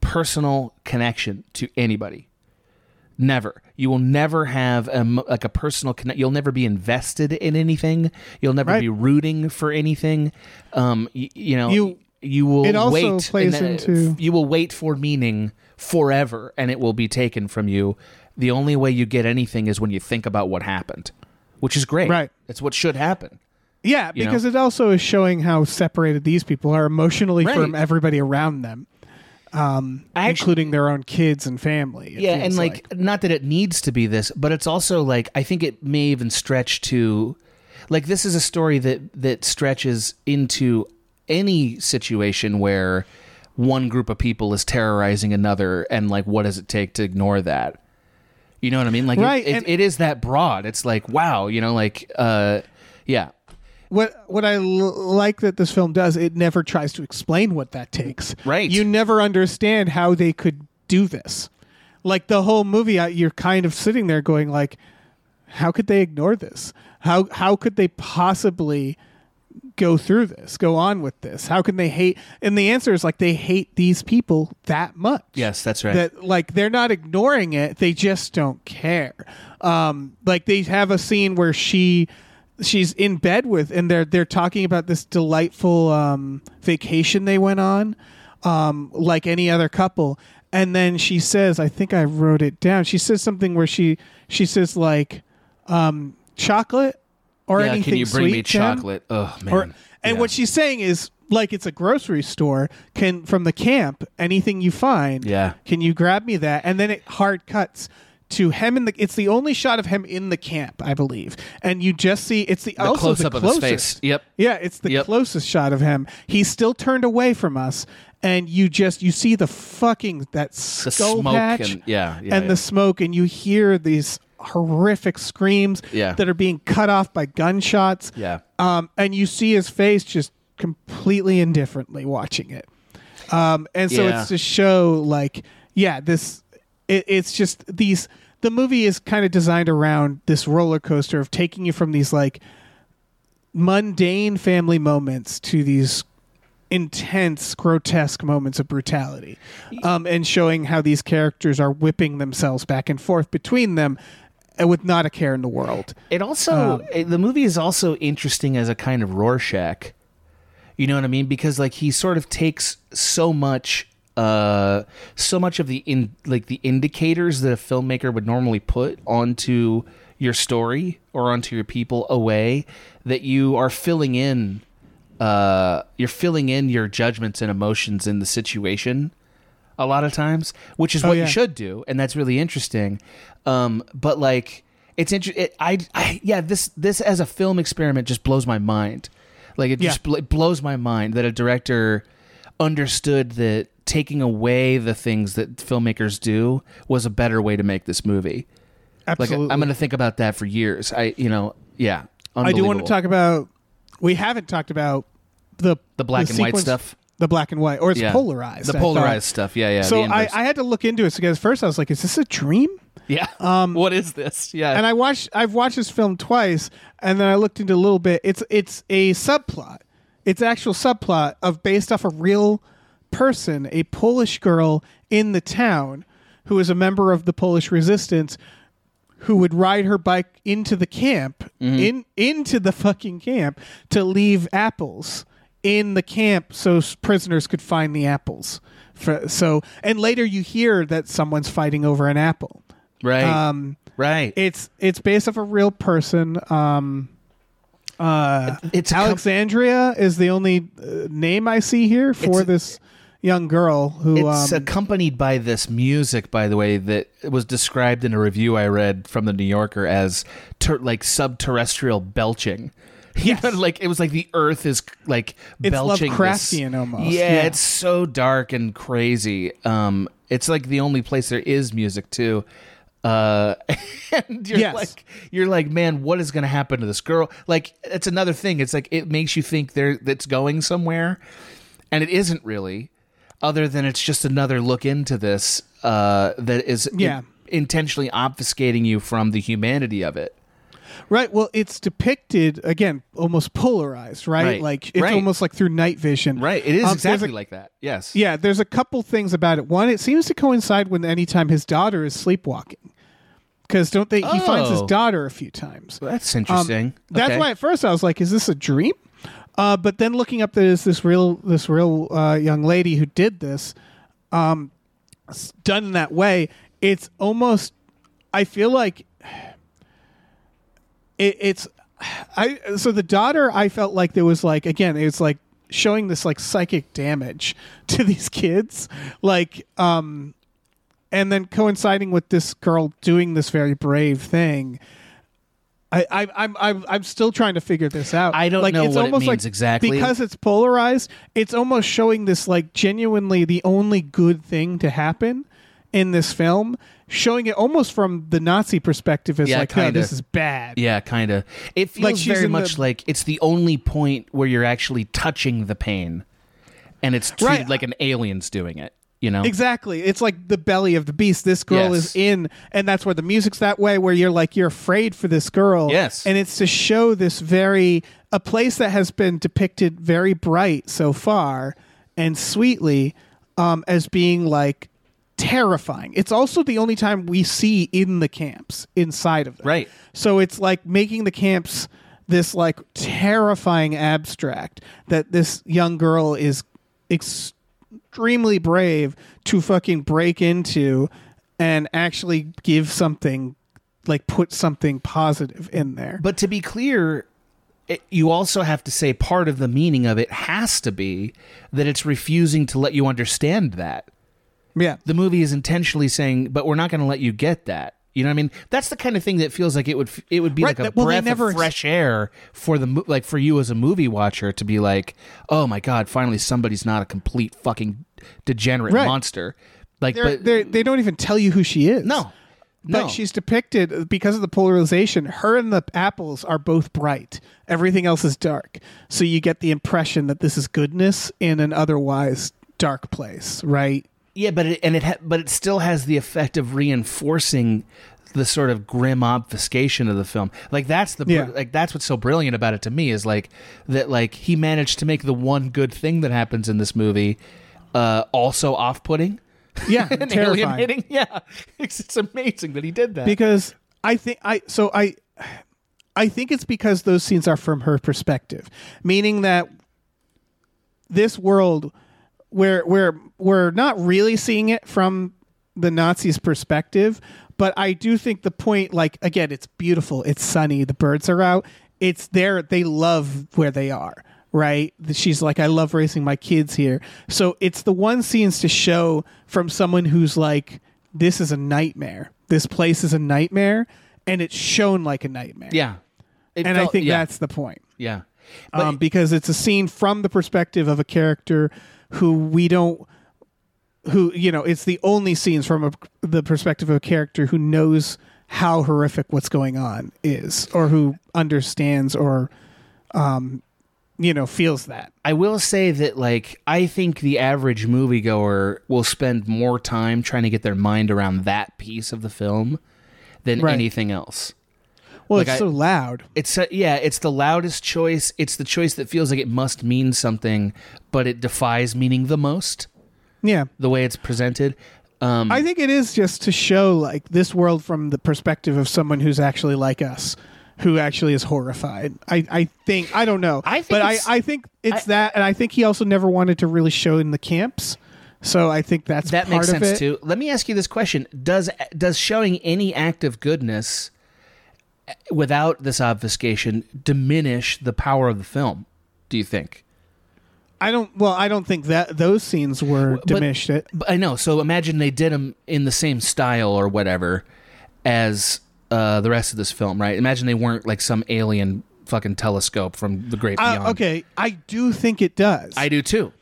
personal connection to anybody. Never. You will never have a, like a personal connect. You'll never be invested in anything. You'll never Right. be rooting for anything. Um, y- you know, You- you will it also wait. plays and, uh, into- you will wait for meaning forever, and it will be taken from you. The only way you get anything is when you think about what happened, which is great. Right. It's what should happen. Yeah, you know? because it also is showing how separated these people are emotionally Right. from everybody around them. um, I actu- including their own kids and family. yeah and like, not that it needs to be this but it's also like i think it may even stretch to like this is a story that that stretches into any situation where one group of people is terrorizing another and like what does it take to ignore that you know what i mean like it- Right, it, and- it is that broad it's like wow you know like uh yeah what what I l- like that this film does, it never tries to explain what that takes. Right. You never understand how they could do this. Like the whole movie, you're kind of sitting there going like, how could they ignore this? How how could they possibly go through this, go on with this? How can they hate? And the answer is like they hate these people that much. yes that's right That like they're not ignoring it; they just don't care. Um, like they have a scene where she she's in bed with, and they're they're talking about this delightful um, vacation they went on, um, like any other couple. And then she says, I think I wrote it down. She says something where she she says like um, chocolate or yeah anything can you bring me sweet, Tim? chocolate oh man Or, and Yeah. what she's saying is like it's a grocery store can from the camp anything you find Yeah. can you grab me that and then it hard cuts to him in the it's the only shot of him in the camp i believe and you just see it's the, the also close the up of his closest- face yep yeah it's the Yep. closest shot of him he's still turned away from us and you just you see the fucking that skull smoke patch and yeah, yeah and yeah. the smoke and you hear these horrific screams Yeah. that are being cut off by gunshots yeah um, and you see his face just completely indifferently watching it. Um, and so it's to show like, yeah, this, it, it's just these, the movie is kind of designed around this roller coaster of taking you from these like mundane family moments to these intense, grotesque moments of brutality, um, and showing how these characters are whipping themselves back and forth between them uh, with not a care in the world. It also Um, the movie is also interesting as a kind of Rorschach. You know what I mean? Because like he sort of takes so much uh so much of the in like the indicators that a filmmaker would normally put onto your story or onto your people away that you are filling in uh you're filling in your judgments and emotions in the situation a lot of times, which is Oh, what yeah. you should do, and that's really interesting. Um, but like, it's interesting. It, I, I, yeah, this this as a film experiment just blows my mind. Like it Yeah. just bl- it blows my mind that a director understood that taking away the things that filmmakers do was a better way to make this movie. Like Absolutely. I'm going to think about that for years. I, you know, yeah. I do want to talk about. We haven't talked about the The black and white stuff? The black and white, or it's Yeah. polarized. The I polarized thought. stuff. Yeah, yeah. So I. I had to look into it because first I was like, "Is this a dream?" yeah. [LAUGHS] Um, what is this? Yeah. And I watched. I've watched this film twice, and then I looked into a little bit. It's it's a subplot. It's actual subplot of based off a real person, a Polish girl in the town who is a member of the Polish resistance who would ride her bike into the camp in into the fucking camp to leave apples in the camp so prisoners could find the apples For, so and later you hear that someone's fighting over an apple right. um right. it's it's based off a real person um uh it's a com- alexandria is the only uh, name i see here for It's- this young girl who It's um, accompanied by this music, by the way, that was described in a review I read from the New Yorker as ter- like subterrestrial belching. [LAUGHS] You know, like it was like the earth is like It's belching. this- Lovecraftian almost, Yeah, yeah. it's so dark and crazy. Um, it's like the only place there is music too. Uh, [LAUGHS] and you're Yes. like, you're like, man, what is going to happen to this girl? Like, it's another thing. It's like it makes you think there that's going somewhere, and it isn't really. Other than it's just another look into this uh, that is in- intentionally obfuscating you from the humanity of it. right well it's depicted again almost polarized right, Right. like it's Right. almost like through night vision Right. It is Um, there's a- exactly like that. Yes. Yeah, there's a couple things about it. One, it seems to coincide with any time his daughter is sleepwalking. Because don't they? He finds his Oh. daughter a few times. That's Um, interesting. That's Okay. why at first I was like, "Is this a dream?" Uh, but then looking up, there's this real, this real uh, young lady who did this, um, s- done in that way. It's almost, I feel like, [SIGHS] it, it's, [SIGHS] I. So the daughter, I felt like there was like again, it's like showing this like psychic damage [LAUGHS] to these kids like um and then coinciding with this girl doing this very brave thing I, I, I'm, I'm, I'm still trying to figure this out. I don't like, know it's what it almost means like, exactly. because it's polarized. It's almost showing this like genuinely the only good thing to happen in this film, showing it almost from the Nazi perspective as Yeah, like, no, kinda. this is bad. Yeah, kind of. It feels Like very much the- like it's the only point where you're actually touching the pain, and it's treated Right. like an alien's doing it. You know, Exactly. It's like the belly of the beast. This girl Yes. is in, and that's where the music's that way, where you're like, you're afraid for this girl. Yes. And it's to show this very, a place that has been depicted very bright so far and sweetly um, as being like terrifying. It's also the only time we see in the camps inside of them. Right. So it's like making the camps this like terrifying abstract that this young girl is extremely brave to fucking break into and actually give something like put something positive in there. But to be clear, it, you also have to say part of the meaning of it has to be that it's refusing to let you understand that. Yeah. The movie is intentionally saying, "But we're not going to let you get that." You know what I mean? That's the kind of thing that feels like it would it would be Right, like a well, breath never of fresh air for the like for you as a movie watcher to be like, "Oh my god, finally somebody's not a complete fucking degenerate Right. monster." Like, They're, but they're, they don't even tell you who she is. no, But no, she's depicted uh, because of the polarization. Her and the apples are both bright. Everything else is dark. So you get the impression that this is goodness in an otherwise dark place, right? Yeah, but it, and it ha- but it still has the effect of reinforcing the sort of grim obfuscation of the film. Like that's the Yeah. like that's what's so brilliant about it to me is like that like he managed to make the one good thing that happens in this movie uh also off-putting Yeah, [LAUGHS] and terrifying. alienating. [LAUGHS] Yeah. It's, it's amazing that he did that. because I think I so I I think it's because those scenes are from her perspective, meaning that this world where where we're not really seeing it from the Nazis' perspective, but I do think the point like again, it's beautiful, it's sunny, the birds are out, it's there they love where they are. Right? She's like, I love raising my kids here. So it's the one scenes to show from someone who's like, this is a nightmare. This place is a nightmare, and it's shown like a nightmare. yeah. It and I think yeah, that's the point. yeah. Um, because it's a scene from the perspective of a character who we don't, who you know, it's the only scenes from a, the perspective of a character who knows how horrific what's going on is, or who understands or, um, you know, feels that. I will say that, like, I think the average moviegoer will spend more time trying to get their mind around that piece of the film than Right. anything else. Well, Like it's I- so loud. It's uh, yeah, it's the loudest choice. It's the choice that feels like it must mean something, but it defies meaning the most. Yeah. The way it's presented. Um, I think it is just to show like this world from the perspective of someone who's actually like us, who actually is horrified. I, I think I don't know, I think but I, it's- I think it's I- that, and I think he also never wanted to really show in the camps. So I think that's that part makes of sense it. too. Let me ask you this question: Does does showing any act of goodness uh, without this obfuscation diminish the power of the film? Do you think? I don't. Well, I don't think that those scenes were diminished. it. But I know. So imagine they did them in the same style or whatever as uh, the rest of this film, right? Imagine they weren't like some alien fucking telescope from the great Uh, beyond. okay, I do think it does. I do too.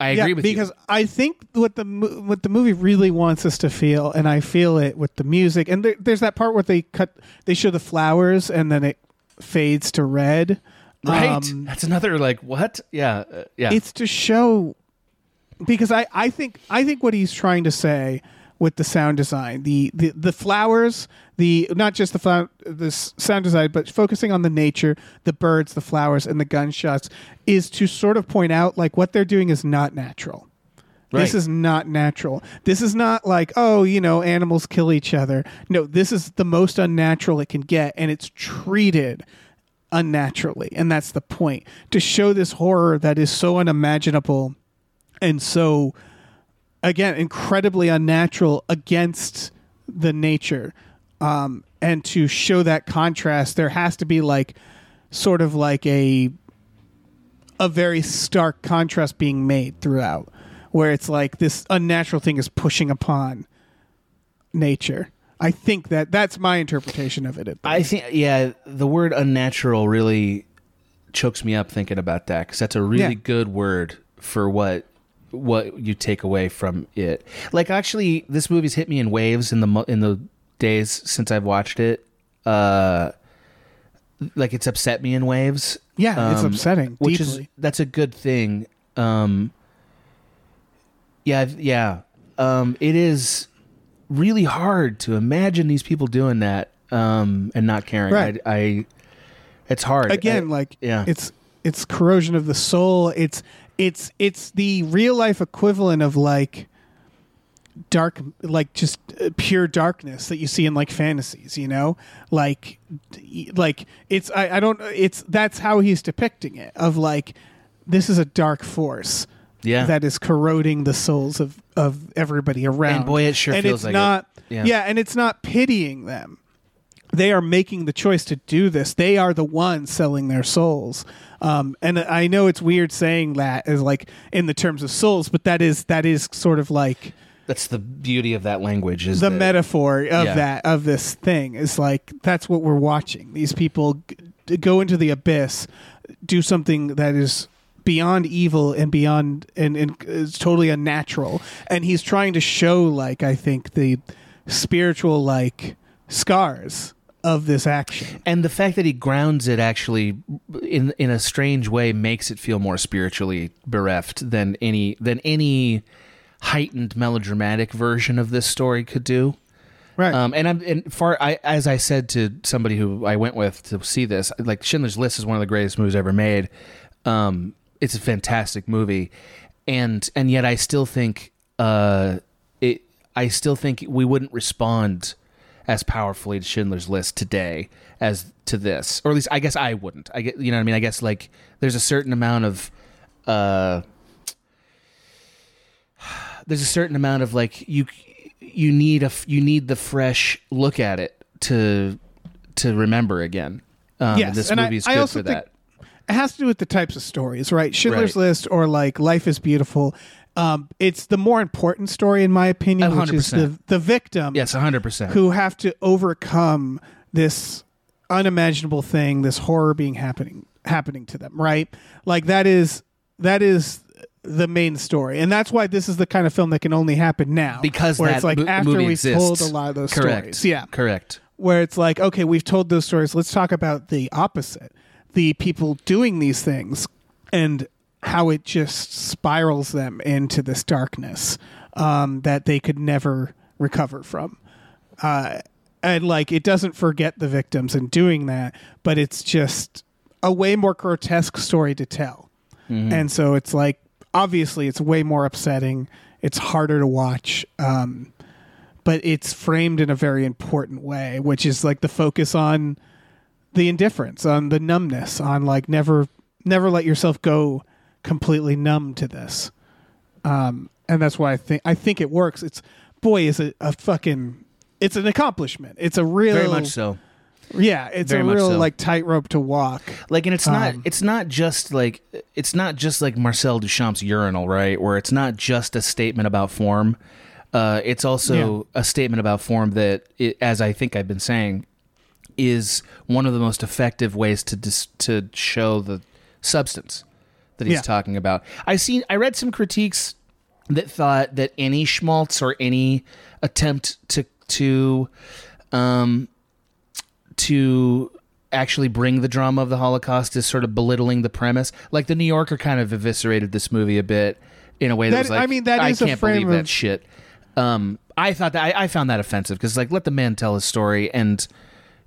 I yeah, agree with you. because you. I think what the what the movie really wants us to feel, and I feel it with the music. And there, there's that part where they cut, they show the flowers, and then it fades to red. Right. Um, That's another like what? Yeah. uh, yeah. it's to show because I, I think I think what he's trying to say with the sound design, the the, the flowers, the not just the flower, the sound design, but focusing on the nature, the birds, the flowers, and the gunshots, is to sort of point out like what they're doing is not natural. This is not natural. This is not like, oh, you know, animals kill each other. No, this is the most unnatural it can get, and it's treated unnaturally. And that's the point to show this horror that is so unimaginable and so, again, incredibly unnatural against the nature. Um, and to show that contrast, there has to be like, sort of like a a very stark contrast being made throughout, where it's like this unnatural thing is pushing upon nature. I think that that's my interpretation of it. at I think yeah, the word unnatural really chokes me up thinking about that because that's a really Yeah. good word for what what you take away from it. Like actually, this movie's hit me in waves in the in the days since I've watched it. Uh, like it's upset me in waves. Yeah, it's um, upsetting which deeply. is that's a good thing. Um, yeah, yeah. Um, it is really hard to imagine these people doing that um, and not caring. Right. I, I it's hard again I- like yeah. it's it's corrosion of the soul it's it's it's the real life equivalent of like dark like just uh, pure darkness that you see in like fantasies you know like like it's I, I don't it's that's how he's depicting it of like this is a dark force Yeah. that is corroding the souls of of everybody around And boy, it sure and feels it's like it. Yeah. yeah and it's not pitying them they are making the choice to do this. They are the ones selling their souls. Um, and I know it's weird saying that as like in the terms of souls, but that is that is sort of like that's the beauty of that language is the that- metaphor of Yeah. that of this thing is like that's what we're watching. These people g- go into the abyss, do something that is beyond evil and beyond and, and is totally unnatural. And he's trying to show like I think the spiritual like scars of this action. and the fact that he grounds it actually in in a strange way makes it feel more spiritually bereft than any than any heightened melodramatic version of this story could do. Right. Um, and I'm and far I as I said to somebody who I went with to see this, like Schindler's List is one of the greatest movies ever made. Um, it's a fantastic movie, and and yet I still think uh, it. I still think we wouldn't respond as powerfully to Schindler's List today as to this, or at least I guess I wouldn't. I get you know what I mean. I guess like there's a certain amount of. Uh, there's a certain amount of like you you need a you need the fresh look at it to to remember again. Um, Yes, and this and I- movie's I good also for think- that. it has to do with the types of stories, right? Schindler's Right. List or like Life is Beautiful. Um, it's the more important story, in my opinion, A which is the the victim Yes, hundred percent. who have to overcome this unimaginable thing, this horror being happening happening to them, right? Like that is that is the main story, and that's why this is the kind of film that can only happen now Because where it's like mo- after we've exists. told a lot of those Correct. stories, yeah, Correct. where it's like, okay, we've told those stories. Let's talk about the opposite the people doing these things and how it just spirals them into this darkness um, that they could never recover from. Uh, and like, it doesn't forget the victims in doing that, but it's just a way more grotesque story to tell. And so it's like, obviously, it's way more upsetting. It's harder to watch. Um, but it's framed in a very important way, which is like the focus on the indifference, on the numbness, on like never never let yourself go completely numb to this. Um, and that's why I think I think it works. It's boy, is it a fucking it's an accomplishment. It's a real Very much so. Yeah, it's Very a real so. like tightrope to walk. Like, and it's not. Um, it's not just like. It's not just like Marcel Duchamp's urinal, right? Where it's not just a statement about form. Uh, it's also a statement about form that, it, as I think I've been saying, is one of the most effective ways to dis- to show the substance that he's Yeah. talking about. I seen. I read some critiques that thought that any schmaltz or any attempt to to um, to actually bring the drama of the Holocaust is sort of belittling the premise. Like the New Yorker kind of eviscerated this movie a bit in a way that, That- was like, I mean, that I is can't frame believe of- that shit. Um, I thought that I, I found that offensive because like let the man tell his story, and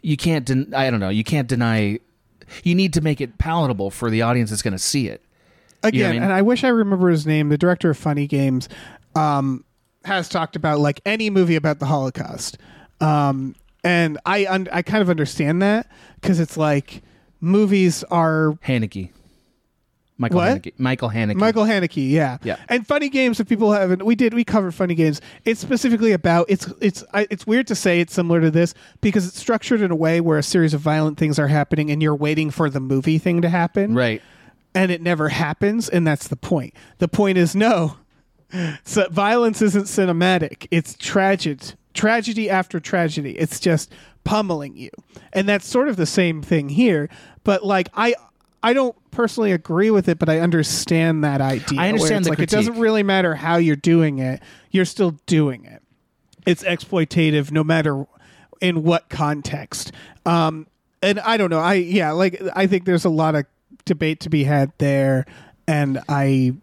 you can't. Den- I don't know. You can't deny. You need to make it palatable for the audience that's going to see it. Again, I mean? and I wish I remember his name. The director of Funny Games um, has talked about like any movie about the Holocaust, um, and I un- I kind of understand that because it's like movies are Haneke, Michael What? Haneke, Michael Haneke. Michael Haneke, yeah, Yeah. And Funny Games, if people haven't, we did we covered Funny Games. It's specifically about it's it's I, it's weird to say it's similar to this because it's structured in a way where a series of violent things are happening and you're waiting for the movie thing to happen. right? And it never happens, and that's the point. The point is no, so violence isn't cinematic. It's tragic, tragedy after tragedy. It's just pummeling you, and that's sort of the same thing here. But like I, I don't personally agree with it, but I understand that idea. I understand the like it doesn't really matter how you're doing it. You're still doing it. It's exploitative, no matter in what context. Um, and I don't know. I yeah, like I think there's a lot of debate to be had there, and I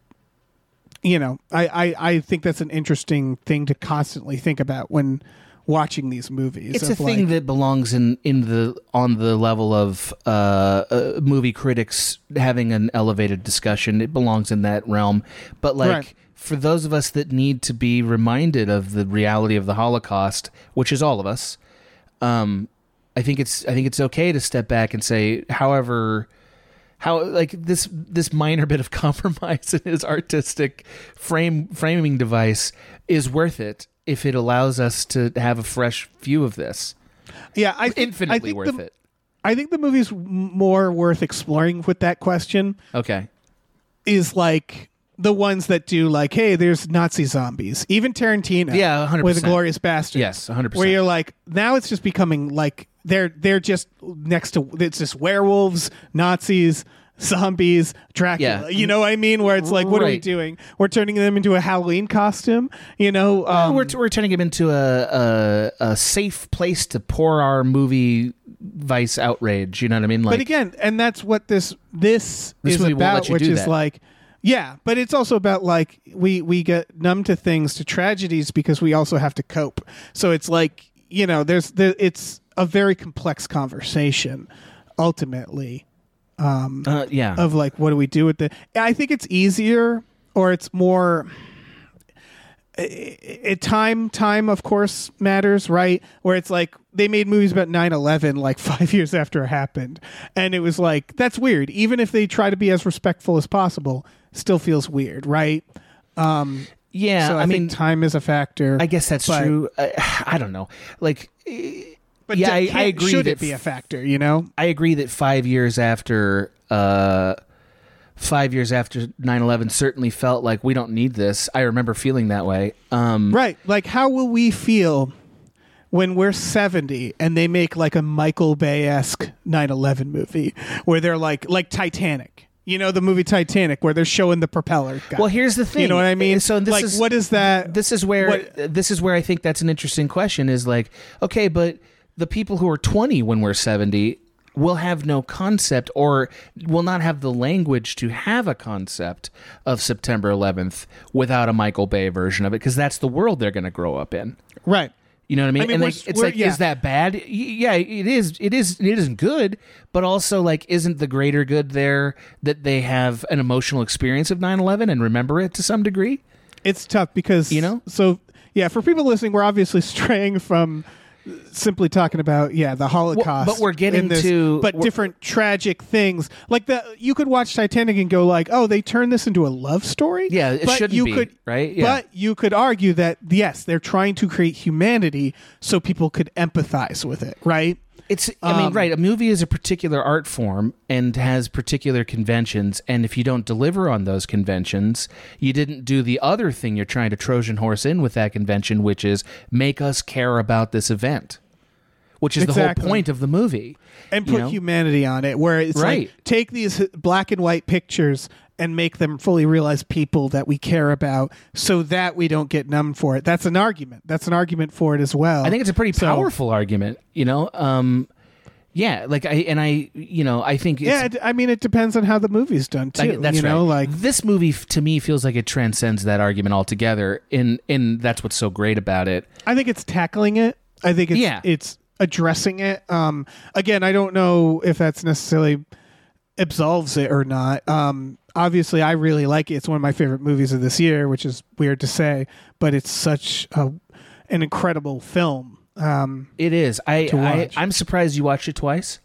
you know, I, I, I think that's an interesting thing to constantly think about when watching these movies. It's a of, thing that belongs in in the on the level of uh, uh, movie critics having an elevated discussion. It belongs in that realm, but like. Right. For those of us that need to be reminded of the reality of the Holocaust, which is all of us, um, I think it's I think it's okay to step back and say, however, how like this this minor bit of [LAUGHS] compromise in his artistic frame framing device is worth it if it allows us to have a fresh view of this. yeah, I think, I Infinitely think worth the, it. I think the movie's more worth exploring with that question Okay. is like the ones that do like, hey, there's Nazi zombies. Even Tarantino, Yeah, 100%. with the Glorious Bastards. Yes, 100%. Where you're like, now it's just becoming like they're they're just next to it's just werewolves, Nazis, zombies, Dracula. Yeah. You know what I mean? Where it's like, what are we doing? We're turning them into a Halloween costume. You know, um, we're, we're turning them into a, a a safe place to pour our movie vice outrage. You know what I mean? Like, but again, and that's what this this, This is about, which is that. like, yeah, but it's also about like we we get numb to things to tragedies because we also have to cope. So it's like you know, there's there, it's a very complex conversation ultimately uh, yeah, of like what do we do with the i think it's easier or it's more it, time time of course matters right where it's like they made movies about 9-11 like [LAUGHS] five years after it happened and it was like that's weird even if they try to be as respectful as possible still feels weird right um yeah. so i, I, think mean, time is a factor I guess that's true. I, [SIGHS] I don't know. Like, but yeah, I, can't- agree should that it be a factor you know I agree that five years after uh, five years after 9-11 certainly felt like we don't need this. I remember feeling that way. Um, Right. Like, how will we feel when we're 70 and they make like a Michael Bay esque 9 11 movie where they're like, like Titanic? You know, the movie Titanic where they're showing the propeller. Guy. Well, here's the thing. You know what I mean? So this like, is what is that? This is where what- this is where I think that's an interesting question. Is like, okay, but the people who are 20 when we're 70 will have no concept or will not have the language to have a concept of September 11th without a Michael Bay version of it because that's the world they're going to grow up in. right. You know what I mean? I mean, and like, it's like, yeah. is that bad? Y- Yeah, it is. It is. It isn't good. But also, like, isn't the greater good there that they have an emotional experience of 9-11 and remember it to some degree? It's tough because, You know? So, yeah, for people listening, we're obviously [LAUGHS] straying from simply talking about yeah the holocaust but we're getting in this, to- but different tragic things like the you could watch titanic and go like oh they turned this into a love story Yeah, it but shouldn't you be, could right? Yeah. but you could argue that yes they're trying to create humanity so people could empathize with it right It's. I mean, Um, right. A movie is a particular art form and has particular conventions, and if you don't deliver on those conventions, you didn't do the other thing you're trying to Trojan horse in with that convention, which is make us care about this event, which is the Exactly. whole point of the movie. and put know? humanity on it where it's Right. like take these black and white pictures and make them fully realize people that we care about so that we don't get numb for it that's an argument that's an argument for it as well I think it's a pretty So- powerful argument. You know. Um, yeah. Like I and I. You know. I think. It's, yeah i mean it depends on how the movie's done too Like, that's you know right. like this movie to me feels like it transcends that argument altogether. In in that's what's so great about it. i think it's tackling it i think it's Yeah. it's addressing it um again i don't know if that's necessarily absolves it or not um obviously i really like it it's one of my favorite movies of this year which is weird to say but it's such a, an incredible film um It is. I, To I. I'm surprised you watched it twice.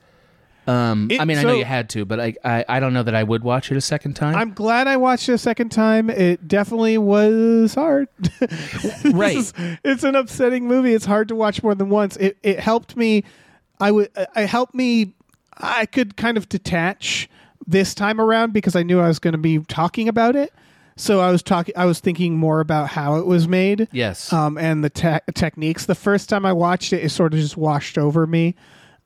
Um, It- I mean, I know you had to, but I, I I don't know that I would watch it a second time. i'm glad i watched it a second time it definitely was hard [LAUGHS] Right. is- it's an upsetting movie it's hard to watch more than once it it helped me i would i helped me i could kind of detach this time around because I knew I was going to be talking about it. So I was talking. I was thinking more about how it was made. Yes. Um, and the te- techniques. The first time I watched it, it sort of just washed over me.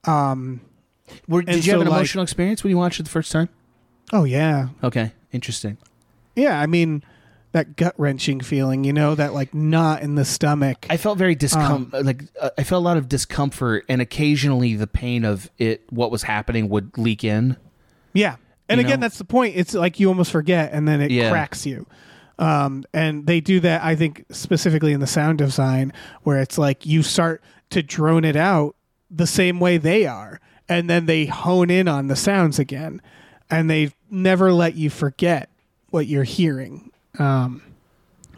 Were, did you have an like- emotional experience when you watched it the first time? Oh yeah, Okay, interesting. yeah. I mean, that gut wrenching feeling. You know, that like knot in the stomach. I felt very discom- Um, like uh, I felt a lot of discomfort, and occasionally the pain of it, what was happening, would leak in. Yeah. And again, know? that's the point. It's like you almost forget and then it Yeah. cracks you. Um, and they do that, I think, specifically in the sound design, where it's like you start to drone it out the same way they are. And then they hone in on the sounds again. And they never let you forget what you're hearing um,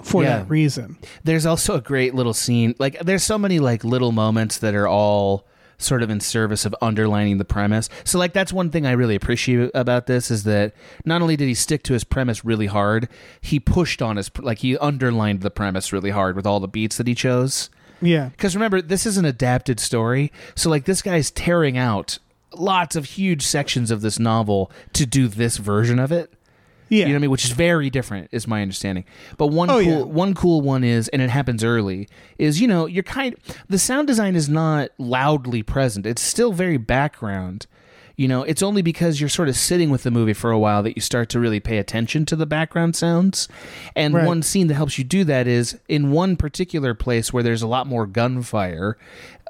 for Yeah. that reason. There's also a great little scene. Like there's so many like little moments that are all sort of in service of underlining the premise. So like that's one thing I really appreciate about this is that not only did he stick to his premise really hard, he pushed on his like he underlined the premise really hard with all the beats that he chose. Yeah. Because remember, this is an adapted story. So, like, this guy's tearing out lots of huge sections of this novel to do this version of it. Yeah. You know what I mean? Which is very different, is my understanding. But one Oh, cool, yeah. one cool one is, and it happens early, is you know you're kind. The sound design is not loudly present. It's still very background. You know, it's only because you're sort of sitting with the movie for a while that you start to really pay attention to the background sounds. And Right. one scene that helps you do that is in one particular place where there's a lot more gunfire.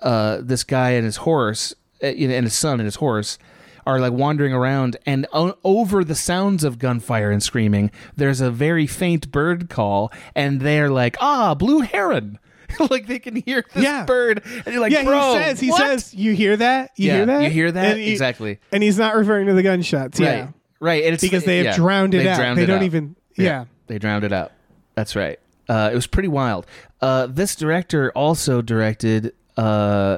Uh, this guy and his horse, uh, and his son and his horse are like wandering around, and o- over the sounds of gunfire and screaming, there's a very faint bird call, and they're like, "Ah, blue heron." [LAUGHS] like they can hear this Yeah. bird, and you're like, yeah, "Bro, he says, he what?" says, you hear that? You Yeah, hear that? you hear that? And Exactly. And he's not referring to the gunshots. Yeah. Right, right, and it's Because they have yeah, drowned it they out. drowned They it don't out. even- yeah. they drowned it out. That's right. Uh, it was pretty wild. Uh, this director also directed uh,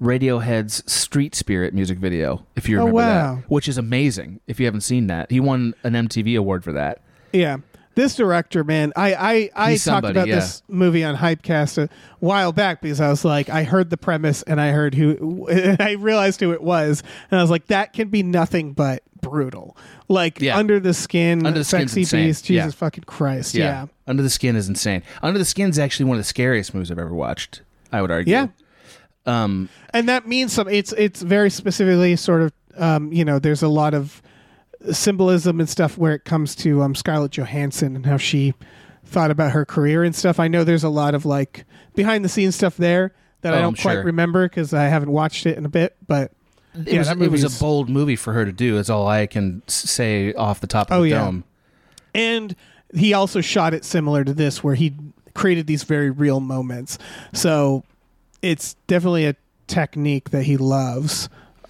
Radiohead's "Street Spirit" music video. If you Oh, remember wow. that, which is amazing. If you haven't seen that, he won an MTV award for that. Yeah. This director, man, I I, I He's talked somebody, about yeah. this movie on Hypecast a while back because I was like, I heard the premise and I heard who, and [LAUGHS] I realized who it was, and I was like, that can be nothing but brutal. Like Yeah. under the skin, Under the sexy insane. beast, Jesus Yeah. fucking Christ, yeah. Under the Skin is insane. Under the Skin is actually one of the scariest movies I've ever watched. I would argue. Yeah. Um, and that means something. It's it's very specifically sort of um, you know there's a lot of symbolism and stuff where it comes to um, Scarlett Johansson and how she thought about her career and stuff. I know there's a lot of like behind the scenes stuff there that I Oh, don't I'm quite sure. remember because I haven't watched it in a bit. But it Yeah, was that it was a bold movie for her to do. Is all I can say off the top of Oh, the yeah. dome. and he also shot it similar to this where he created these very real moments. So it's definitely a technique that he loves.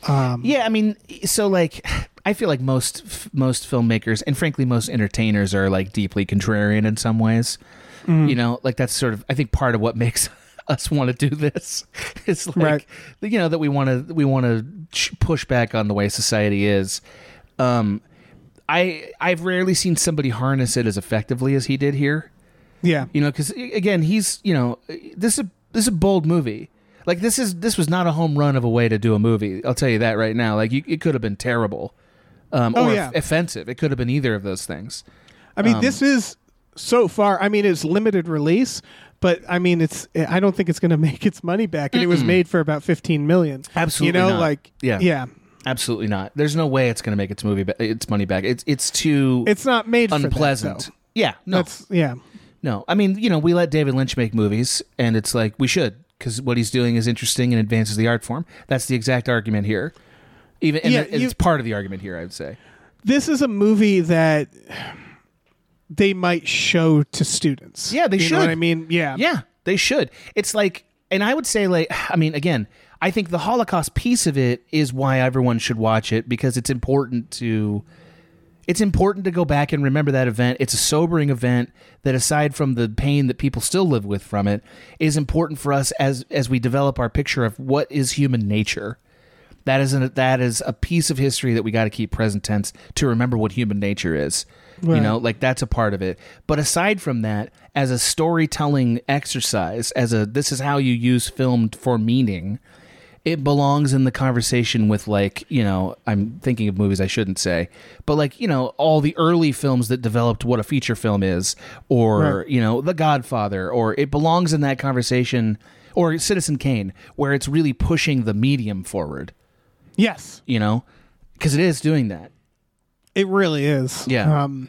Um, Yeah, I mean, so like, I feel like most f- most filmmakers and frankly most entertainers are like deeply contrarian in some ways. Mm. You know, like that's sort of I think part of what [LAUGHS] makes us want to do this. [LAUGHS] It's like Right. you know that we want to we want to push back on the way society is. Um, I I've rarely seen somebody harness it as effectively as he did here. yeah, You know, because again, he's you know this is this is a bold movie. Like this is this was not a home run of a way to do a movie. I'll tell you that right now. Like you, it could have been terrible, um, Oh, or yeah. offensive. It could have been either of those things. I mean, Um, this is so far. I mean, it's limited release, but I mean, it's. I don't think it's going [LAUGHS] to make its money back, and it was made for about fifteen million. Absolutely you know, not. like Yeah. yeah. Absolutely not. There's no way it's going to make its movie ba- its money back. It's it's too It's not made for that, unpleasant. yeah, no, That's yeah. No. I mean, you know, we let David Lynch make movies, and it's like we should because what he's doing is interesting and advances the art form. That's the exact argument here. Even and Yeah, it's you- part of the argument here. I would say. This is a movie that they might show to students. Yeah, they you should. Know what I mean, yeah, Yeah, they should. It's like, and I would say, like, [SIGHS] I mean, again, I think the Holocaust piece of it is why everyone should watch it because it's important to. It's important to go back and remember that event. It's a sobering event that, aside from the pain that people still live with from it, is important for us as as we develop our picture of what is human nature. That is an, that is a piece of history that we got to keep present tense to remember what human nature is. You know, like that's a part of it. But aside from that, as a storytelling exercise, as a this is how you use film for meaning, it belongs in the conversation with like you know i'm thinking of movies i shouldn't say but like you know all the early films that developed what a feature film is or Right. you know the godfather or it belongs in that conversation or citizen kane where it's really pushing the medium forward Yes, you know because it is doing that it really is. Yeah. Um,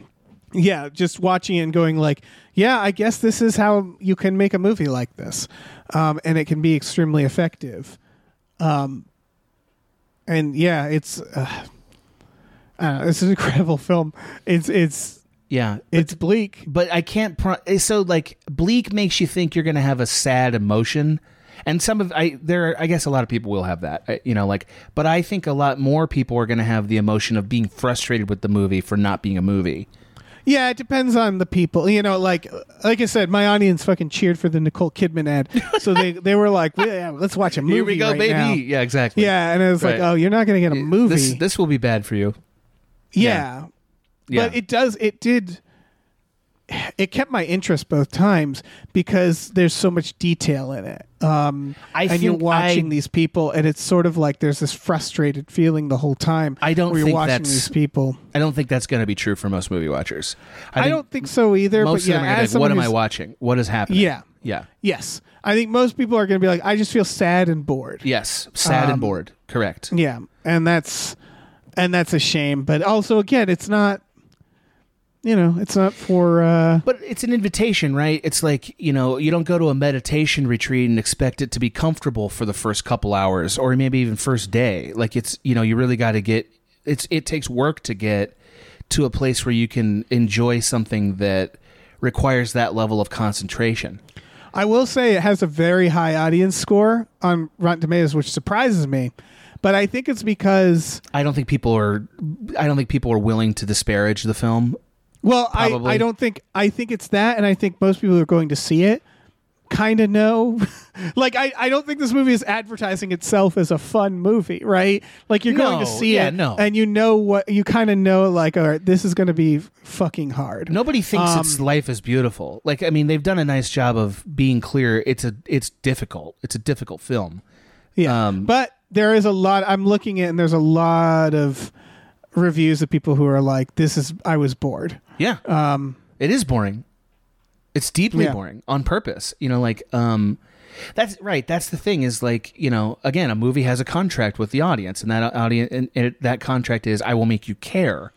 yeah, just watching it and going like, yeah, I guess this is how you can make a movie like this, um, and it can be extremely effective. Um, and yeah, it's uh, know, it's an [LAUGHS] incredible film. It's it's yeah it's bleak. but I can't. Pro- eh, so like bleak makes you think you're going to have a sad emotion, and some of I there. Are, I guess a lot of people will have that. I- You know, like. But I think a lot more people are going to have the emotion of being frustrated with the movie for not being a movie. Yeah, it depends on the people. You know, like like I said, my audience fucking cheered for the Nicole Kidman ad, so they they were like, yeah, let's watch a movie. Here we go, right baby. now. Yeah, exactly. Yeah, and it was like, oh, you're not going to get a movie. This this will be bad for you. yeah. Yeah. but it does. It did. It kept my interest both times because there's so much detail in it. Um, I and you're watching I- these people, and it's sort of like there's this frustrated feeling the whole time. I don't you're think watching that's- these people. I don't think that's going to be true for most movie watchers. I, think don't think so either. most but yeah, of them are gonna as be like, what am I watching? What is happening? Yeah. Yeah. Yes, I think most people are going to be like, I just feel sad and bored. Yes. Sad Um, and bored. Correct. Yeah, and that's and that's a shame. But also, again, it's not. You know, it's not for. uh But it's an invitation, right? It's like, you know, you don't go to a meditation retreat and expect it to be comfortable for the first couple hours or maybe even first day. Like it's, you know, you really got to get it's it takes work to get to a place where you can enjoy something that requires that level of concentration. I will say it has a very high audience score on Rotten Tomatoes, which surprises me. But I think it's because, I don't think people are I don't think people are willing to disparage the film. Well, I, Probably. I don't think I think it's that, and I think most people who are going to see it kind of know. [LAUGHS] like, I, I don't think this movie is advertising itself as a fun movie, right? Like, you're going to see yeah, it, no. and you know what you kind of know. Like, all right, this is going to be fucking hard. Nobody thinks Um, it's life is beautiful. Like I mean, they've done a nice job of being clear. It's a it's difficult. It's a difficult film. Yeah. Um, but there is a lot I'm looking at and there's a lot of reviews of people who are like this is I was bored. Yeah. Um it is boring. It's deeply Yeah. boring on purpose. You know, like um that's right. That's the thing is like, you know, again, a movie has a contract with the audience and that audience and, and it, that contract is I will make you care.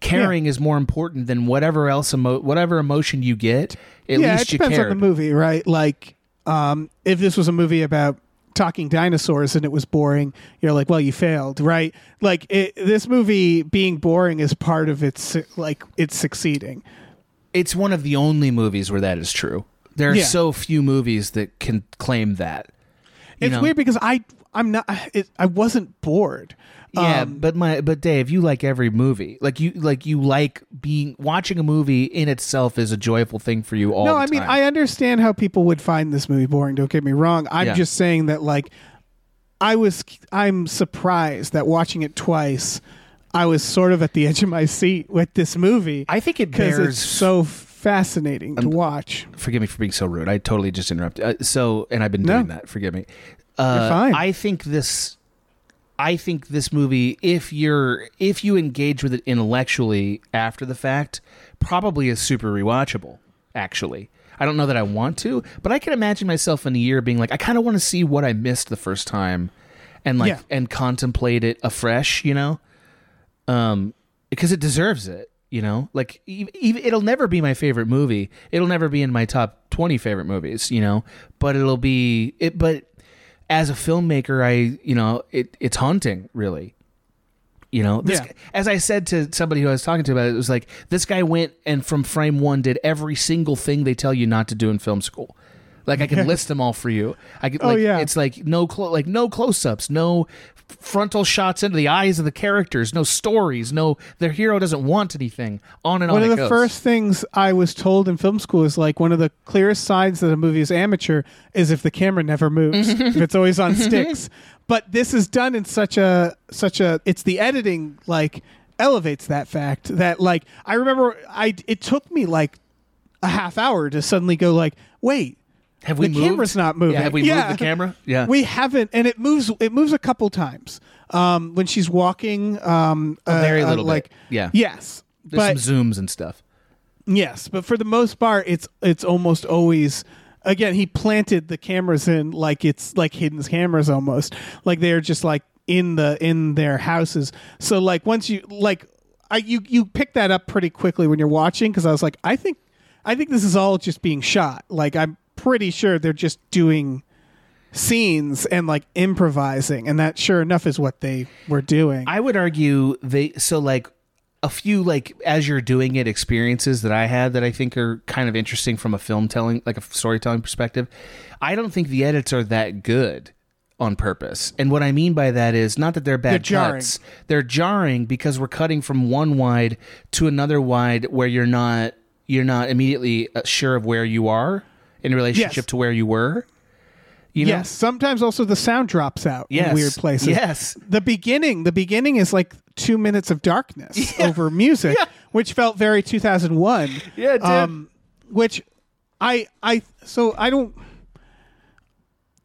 Caring is more important than whatever else emo- whatever emotion you get. At yeah, least it you depends cared. on the movie, right? Like um if this was a movie about talking dinosaurs and it was boring, you're like, well, you failed, right? Like it, this movie being boring is part of its like it's succeeding. it's one of the only movies where that is true. There are Yeah. so few movies that can claim that. It's know? weird because I I'm not it, I wasn't bored. Yeah, Um, but my but Dave, you like every movie. Like you like you like being watching a movie in itself is a joyful thing for you all no, I mean. I understand how people would find this movie boring. Don't get me wrong. I'm Yeah. just saying that like I was I'm surprised that watching it twice, I was sort of at the [LAUGHS] edge of my seat with this movie I think it because it's so fascinating to watch. forgive me for being so rude. I totally just interrupted. Uh, so, and I've been No. doing that. Forgive me. Uh, fine. I think this. I think this movie, if you're if you engage with it intellectually after the fact, probably is super rewatchable. Actually, I don't know that I want to, but I can imagine myself in a year being like, I kind of want to see what I missed the first time, and like Yeah. and contemplate it afresh. You know, um, because it deserves it. You know, like e- e- it'll never be my favorite movie. It'll never be in my top twenty favorite movies. You know, but it'll be it. But as a filmmaker, I you know it it's haunting, really. You know, this, Yeah. as I said to somebody who I was talking to about it, it was like this guy went and from frame one did every single thing they tell you not to do in film school. Like I can list them all for you. I could, Oh, like, yeah. It's like no clo- like no close ups, no frontal shots into the eyes of the characters, no stories, no their hero doesn't want anything. On and One on. One of the goes. first things I was told in film school is like one of the clearest signs that a movie is amateur is if the camera never moves, [LAUGHS] if it's always on [LAUGHS] sticks. But this is done in such a such a it's the editing like elevates that fact that like I remember I it took me like a half hour to suddenly go like wait Have we the moved? camera's not moving. Yeah, have we moved the camera? [LAUGHS] Yeah. we haven't, and it moves. It moves a couple times um, when she's walking. Um, A very uh, uh, little bit. like Yeah. yes, There's but some zooms and stuff. yes, but for the most part, it's it's almost always. Again, he planted the cameras in like it's like hidden cameras almost, like they're just like in the in their houses. So like once you like, I you you pick that up pretty quickly when you're watching because I was like, I think I think this is all just being shot. Like I'm pretty sure they're just doing scenes and like improvising and that sure enough is what they were doing I would argue they so like a few like as you're doing it experiences that I had that I think are kind of interesting from a film telling like a storytelling perspective. I don't think the edits are that good on purpose. And what I mean by that is not that they're bad They're jarring. cuts. They're jarring because we're cutting from one wide to another wide where you're not you're not immediately uh, sure of where you are in relationship Yes. to where you were. You know? yes sometimes also the sound drops out Yes. in weird places Yes. the beginning the beginning is like two minutes of darkness [LAUGHS] over music which felt very 2001 Yeah, it did. um which i i so i don't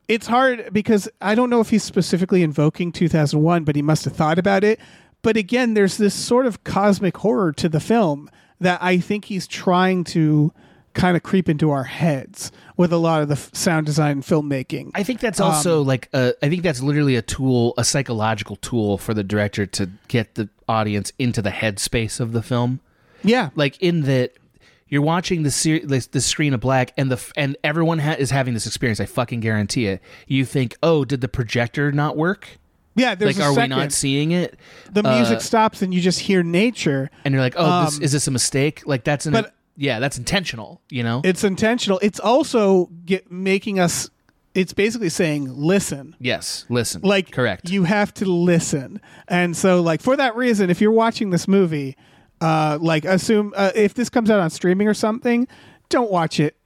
it's hard because i don't know if he's specifically invoking 2001 but he must have thought about it but again there's this sort of cosmic horror to the film that i think he's trying to kind of creep into our heads with a lot of the f- sound design and filmmaking I think that's Um, also like a, I think that's literally a tool, a psychological tool for the director to get the audience into the headspace of the film. yeah Like in that you're watching the ser- the, the screen of black and the f- and everyone ha- is having this experience. I fucking guarantee it. You think, oh, did the projector not work? yeah there's like, are second. we not seeing it? the music Uh, stops and you just hear nature and you're like, oh, this, Um, is this a mistake? Like that's an but- yeah, that's intentional. You know? it's intentional it's also get, making us it's basically saying listen yes. Listen. like correct. you have to listen and so like for that reason if you're watching this movie uh like assume uh, if this comes out on streaming or something don't watch it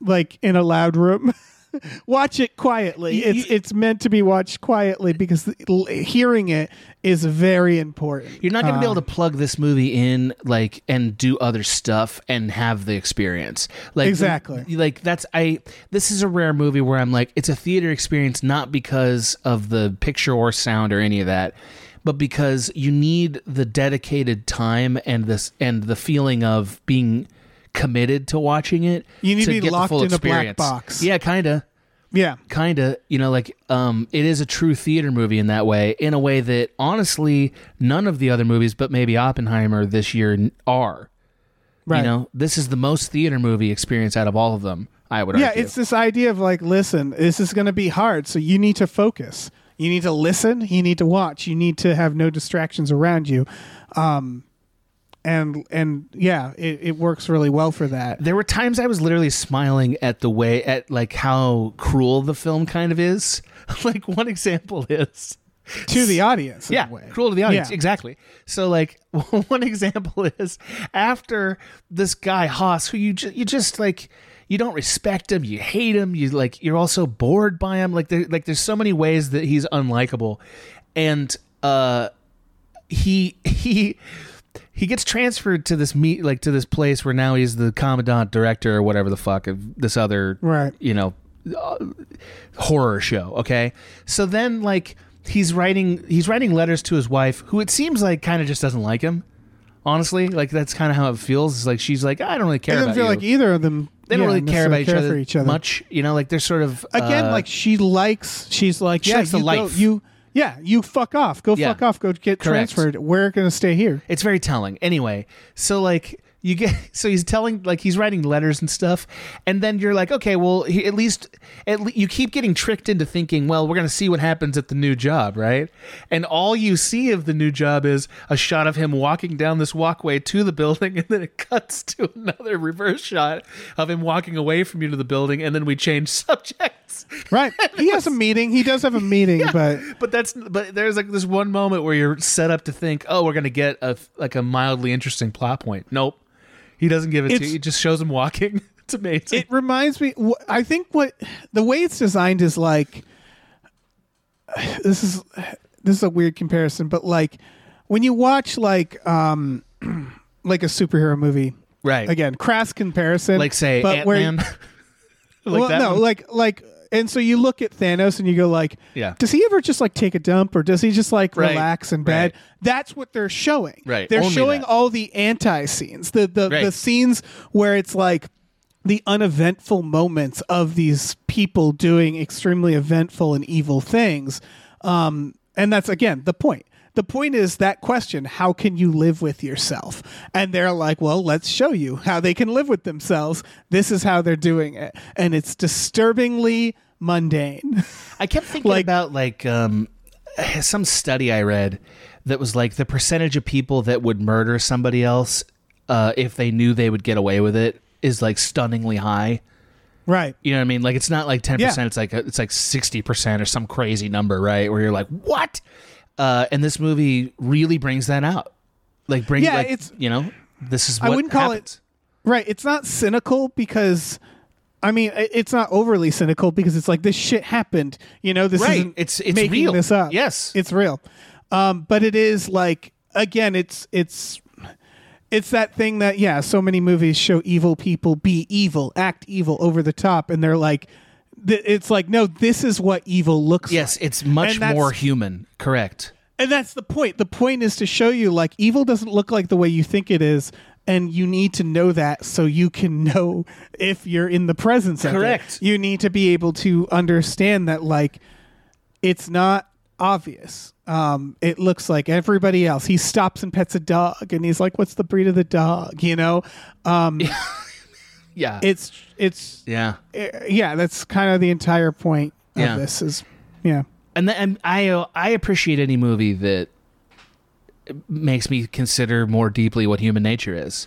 like in a loud room [LAUGHS] [LAUGHS] watch it quietly it's it's meant to be watched quietly because hearing it is very important You're not going to be able to Um, plug this movie in, like, and do other stuff and have the experience. Like Exactly. like that's I. This is a rare movie where I'm like, it's a theater experience, not because of the picture or sound or any of that, but because you need the dedicated time and this and the feeling of being committed to watching it. You need to be get locked in a black box. Yeah, kind of yeah. Kind of you know like um it is a true theater movie in that way in a way that honestly none of the other movies but maybe oppenheimer this year are. Right. you know this is the most theater movie experience out of all of them i would yeah argue. it's this idea of like listen this is going to be hard so you need to focus. You need to listen you need to watch you need to have no distractions around you. Um and and yeah it, it works really well for that. There were times i was literally smiling at the way at like how cruel the film kind of is. [LAUGHS] Like one example is to the audience in yeah a way. cruel to the audience Yeah. exactly. So like [LAUGHS] one example is after this guy Höss who you ju- you just like you don't respect him you hate him you like you're also bored by him. Like there like there's so many ways that he's unlikable. And uh he [LAUGHS] he he gets transferred to this meet like to this place where now he's the commandant director or whatever the fuck of this other Right. you know uh, horror show okay? So then like he's writing he's writing letters to his wife who it seems like kind of just doesn't like him honestly. Like that's kind of how it feels. It's like she's like i don't really it care doesn't about feel you. like either of them they don't yeah, really care about each, care other for much you know? Like they're sort of again uh, like she likes she's like she yeah likes the life. you yeah you fuck off go Yeah. fuck off go get Correct. transferred we're gonna stay here It's very telling. Anyway, so like you get [LAUGHS] so he's telling like he's writing letters and stuff and then you're like okay well he, at least at le- you keep getting tricked into thinking well we're going to see what happens at the new job right and all you see of the new job is a shot of him walking down this walkway to the building [LAUGHS] and then it cuts to another reverse shot of him walking away from you to the building and then we change [LAUGHS] right. He has a meeting. He does have a meeting but but that's but there's like this one moment where you're set up to think oh we're gonna get a like a mildly interesting plot point. Nope. He doesn't give it to you he just shows him walking. [LAUGHS] It's amazing. It reminds me i think what the way it's designed is like this is this is a weird comparison but like when you watch like um [CLEARS THROAT] like a superhero movie right. again crass comparison like say but where ant-man? [LAUGHS] Like well, that no, one? like like, and so you look at Thanos and you go like, Yeah. does he ever just like take a dump or does he just like Right. relax in bed? Right. That's what they're showing. Right. They're Only showing that. all the anti scenes, the the Right. the scenes where it's like the uneventful moments of these people doing extremely eventful and evil things. Um, and that's again the point. The point is that question, how can you live with yourself? And they're like, well, let's show you how they can live with themselves. This is how they're doing it. And it's disturbingly mundane. I kept thinking Like- about like um, [SIGHS] some study I read that was like the percentage of people that would murder somebody else uh, if they knew they would get away with it is like stunningly high. right. You know what I mean? Like it's not like ten Yeah. percent. It's like it's like sixty percent or some crazy number, right? Where you're like, what? Uh, and this movie really brings that out. Like bring, Yeah, like, it's- you know, this is I wouldn't call happens. Right. It's not cynical because I mean, it's not overly cynical because it's like this shit happened. You know, this Right. isn't It's- it's making real. this up. Yes. it's real. Um, but it is like again, it's it's it's that thing that yeah, so many movies show evil people be evil, act evil over the top, and they're like, it's like no, this is what evil looks like. Yes, it's much more human. Correct. And that's the point. The point is to show you like evil doesn't look like the way you think it is, and you need to know that so you can know if you're in the presence of it. Correct. You need to be able to understand that like it's not obvious. Um, it looks like everybody else. He stops and pets a dog, and he's like, "What's the breed of the dog?" You know. Um, [LAUGHS] Yeah. it's it's yeah. eh, yeah. That's kind of the entire point of Yeah. this. Is yeah. and, th- and I uh, I appreciate any movie that makes me consider more deeply what human nature is.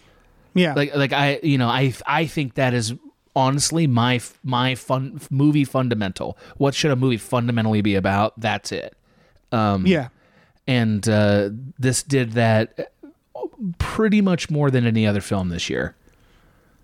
Yeah. Like like I you know I I think that is honestly my my fun movie fundamental. What should a movie fundamentally be about? That's it. Um, yeah. and uh, this did that pretty much more than any other film this year.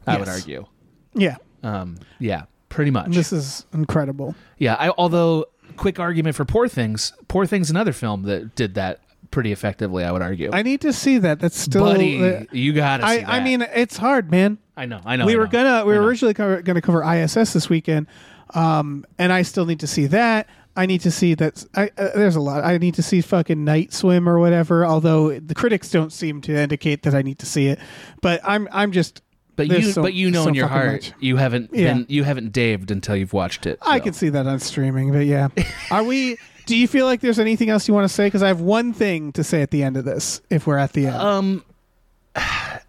I would argue. Yeah. Um, yeah, pretty much. This is incredible. Yeah, I, although quick argument for Poor Things. Poor Things, another film that did that pretty effectively. I would argue. I need to see that. That's still. Buddy, uh, you gotta. See I, that. I mean, it's hard, man. I know, I know. we I were know. gonna we I were know. originally cover, gonna cover ISS this weekend, um, and I still need to see that. I need to see that. I, uh, there's a lot. I need to see fucking Night Swim or whatever. Although the critics don't seem to indicate that I need to see it, but I'm I'm just. But you, so- but you know so in your heart, much. you haven't Yeah. been, you haven't daved until you've watched it. I can see that on streaming, but yeah. [LAUGHS] Are we? Do you feel like there's anything else you want to say? Because I have one thing to say at the end of this. If we're at the end, Um,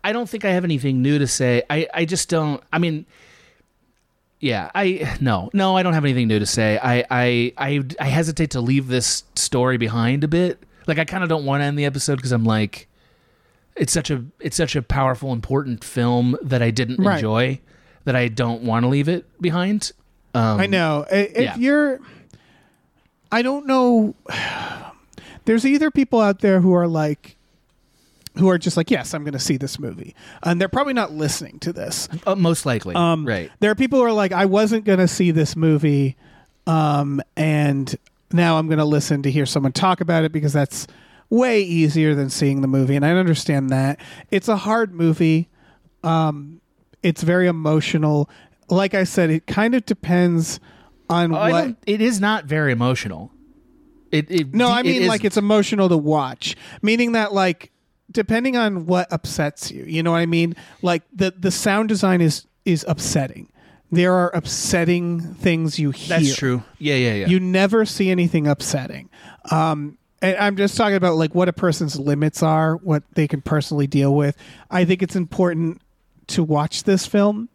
I don't think I have anything new to say. I, I just don't. I mean, yeah, I no, no, I don't have anything new to say. I, I, I, I hesitate to leave this story behind a bit. Like I kind of don't want to end the episode because I'm like, it's such a, it's such a powerful, important film that I didn't Right. enjoy that I don't want to leave it behind. Um, I know. If yeah. you're, I don't know. [SIGHS] There's either people out there who are like, who are just like, yes, I'm going to see this movie, and they're probably not listening to this. uh, most likely, Um, right? There are people who are like, I wasn't going to see this movie, um, and now I'm going to listen to hear someone talk about it because that's way easier than seeing the movie, and I understand that it's a hard movie. Um, it's very emotional. Like I said, it kind of depends on Oh, what. it is not very emotional. It, it No, I mean like it's emotional to watch, meaning that like depending on what upsets you, you know what I mean? Like the the sound design is is upsetting. There are upsetting things you hear. that's true. Yeah, yeah, yeah. You never see anything upsetting. Um and I'm just talking about like what a person's limits are, what they can personally deal with. I think it's important to watch this film.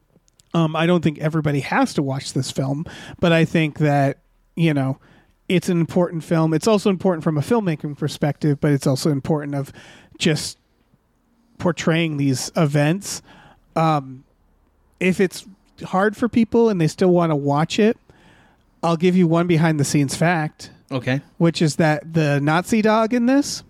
Um, I don't think everybody has to watch this film, but I think that you know it's an important film. It's also important from a filmmaking perspective, but it's also important of just portraying these events. Um, if it's hard for people and they still want to watch it, I'll give you one behind the scenes fact, okay. which is that the Nazi dog in this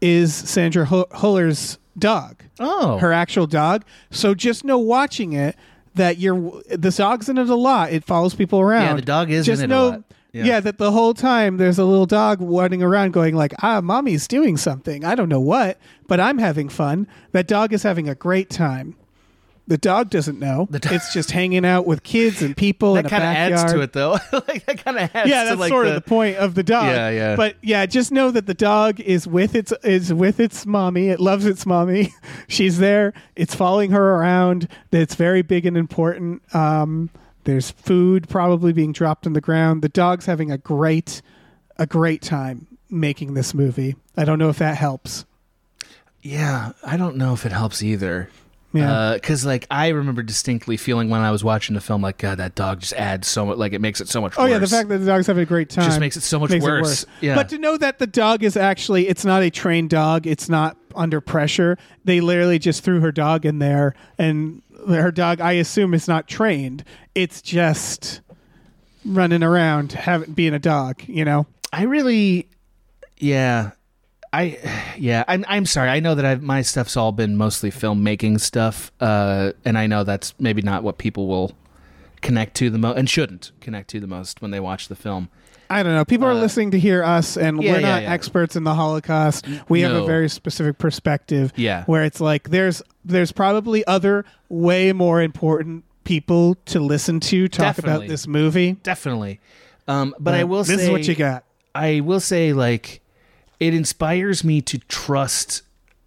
is Sandra Hu- Huller's dog Oh, her actual dog. So just know watching it that you're the dog's in it a lot. It follows people around. Yeah, the dog is just in it a know, lot. Yeah. Yeah. that the whole time there's a little dog running around going like, ah, mommy's doing something. I don't know what, but I'm having fun. That dog is having a great time. The dog doesn't know. do- it's just hanging out with kids and people in That kind of adds to it, though. [LAUGHS] like that kind of adds. yeah, to that's like sort the, of the point of the dog. Yeah, yeah. But yeah, just know that the dog is with its is with its mommy. It loves its mommy. [LAUGHS] She's there. It's following her around. It's very big and important. Um, there's food probably being dropped on the ground. The dog's having a great a great time making this movie. I don't know if that helps. Yeah, I don't know if it helps either. Yeah. Uh, because like I remember distinctly feeling when I was watching the film, like God, that dog just adds so much. Like it makes it so much. Worse. Oh worse. yeah, the fact that the dog's having a great time just makes it so much makes it worse. Yeah, But to know that the dog is actually it's not a trained dog, it's not under pressure. They literally just threw her dog in there and her dog I assume is not trained. It's just running around having being a dog, you know. I really, yeah, I, yeah, I'm. I'm sorry. I know that I've, my stuff's all been mostly filmmaking stuff, uh, and I know that's maybe not what people will connect to the most, and shouldn't connect to the most when they watch the film. I don't know. People are listening to hear us, and Uh, yeah, we're not yeah. experts in the Holocaust. We have a very specific perspective. Yeah. where it's like there's there's probably other way more important people to listen to talk about this movie. Definitely, um, but I will say this say is what you got. I will say like it inspires me to trust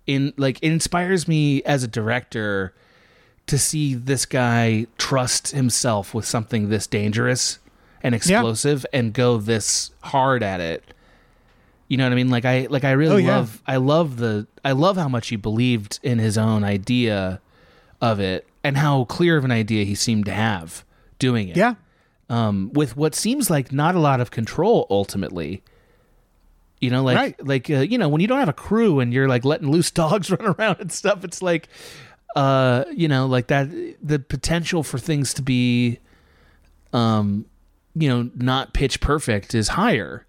in like it inspires me as a director to see this guy trust himself with something this dangerous and explosive and go this hard at it. You know what I mean? Like I like I really Oh, yeah. love I love the I love how much he believed in his own idea of it and how clear of an idea he seemed to have doing it Yeah. um, with what seems like not a lot of control ultimately. You know, like Right. like uh, you know when you don't have a crew and you're like letting loose [LAUGHS] dogs run around and stuff, it's like, uh, you know, like that. The potential for things to be, um, you know, not pitch perfect is higher.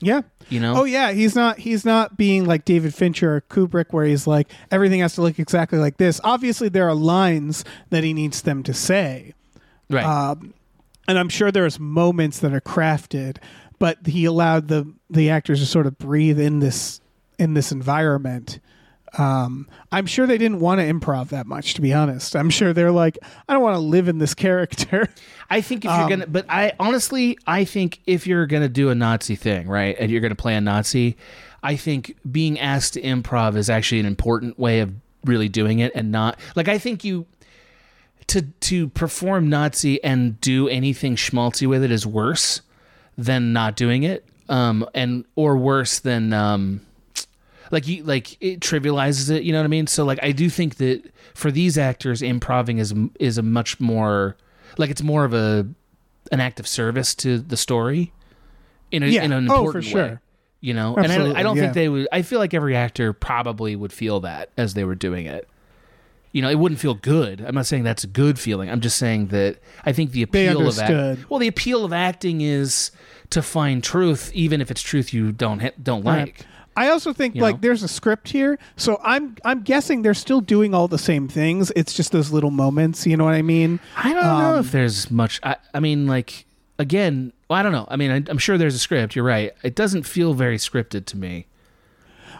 Yeah. You know. Oh yeah, he's not he's not being like David Fincher or Kubrick where he's like everything has to look exactly like this. Obviously there are lines that he needs them to say. right. Um, and I'm sure there's moments that are crafted, but he allowed the the actors to sort of breathe in this in this environment. Um, I'm sure they didn't want to improv that much, to be honest. I'm sure they're like, I don't want to live in this [LAUGHS] character. I think if Um, you're gonna, but I honestly, I think if you're gonna do a Nazi thing, right, and you're gonna play a Nazi, I think being asked to improv is actually an important way of really doing it, and not like I think you to to perform Nazi and do anything schmaltzy with it is worse than not doing it, um, and or worse than um, like you like it trivializes it. You know what I mean? So like I do think that for these actors, improving is is a much more like it's more of a an act of service to the story in, a, Yeah. in an Oh, for important sure. way. You know, and I don't, I don't yeah. think they would. I feel like every actor probably would feel that as they were doing it. You know, it wouldn't feel good. I'm not saying that's a good feeling. I'm just saying that I think the appeal of act, well, the appeal of acting is to find truth, even if it's truth you don't ha- don't Right. like. I also think You like know? there's a script here, so I'm I'm guessing they're still doing all the same things. It's just those little moments. You know what I mean? I don't know Um, if there's much. I, I mean, like again, well, I don't know. I mean, I, I'm sure there's a script. You're right. It doesn't feel very scripted to me.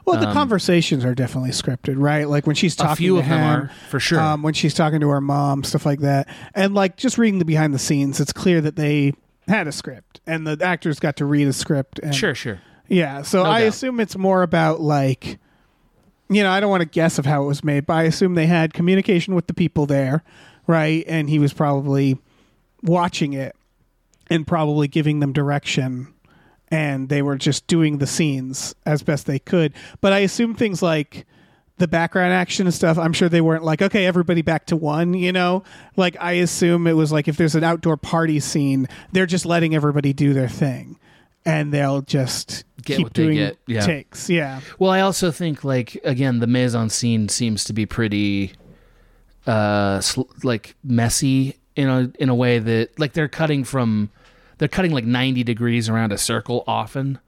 Well, the conversations are definitely scripted, right? Like when she's talking Um, A few to of them him, are for sure. um, when she's talking to her mom, stuff like that. And like just reading the behind the scenes, it's clear that they had a script and the actors got to read a script. And, sure, sure. Yeah. So No I doubt. assume it's more about like, you know, I don't want to guess of how it was made, but I assume they had communication with the people there, right? And he was probably watching it and probably giving them direction and they were just doing the scenes as best they could. But I assume things like the background action and stuff, I'm sure they weren't like, okay, everybody back to one, you know? Like I assume it was like if there's an outdoor party scene, they're just letting everybody do their thing. And they'll just Get keep what they doing get, yeah. takes. Yeah. Well, I also think like again, the mise en scene seems to be pretty, uh, sl- like messy in a in a way that like they're cutting from, they're cutting like ninety degrees around a circle often.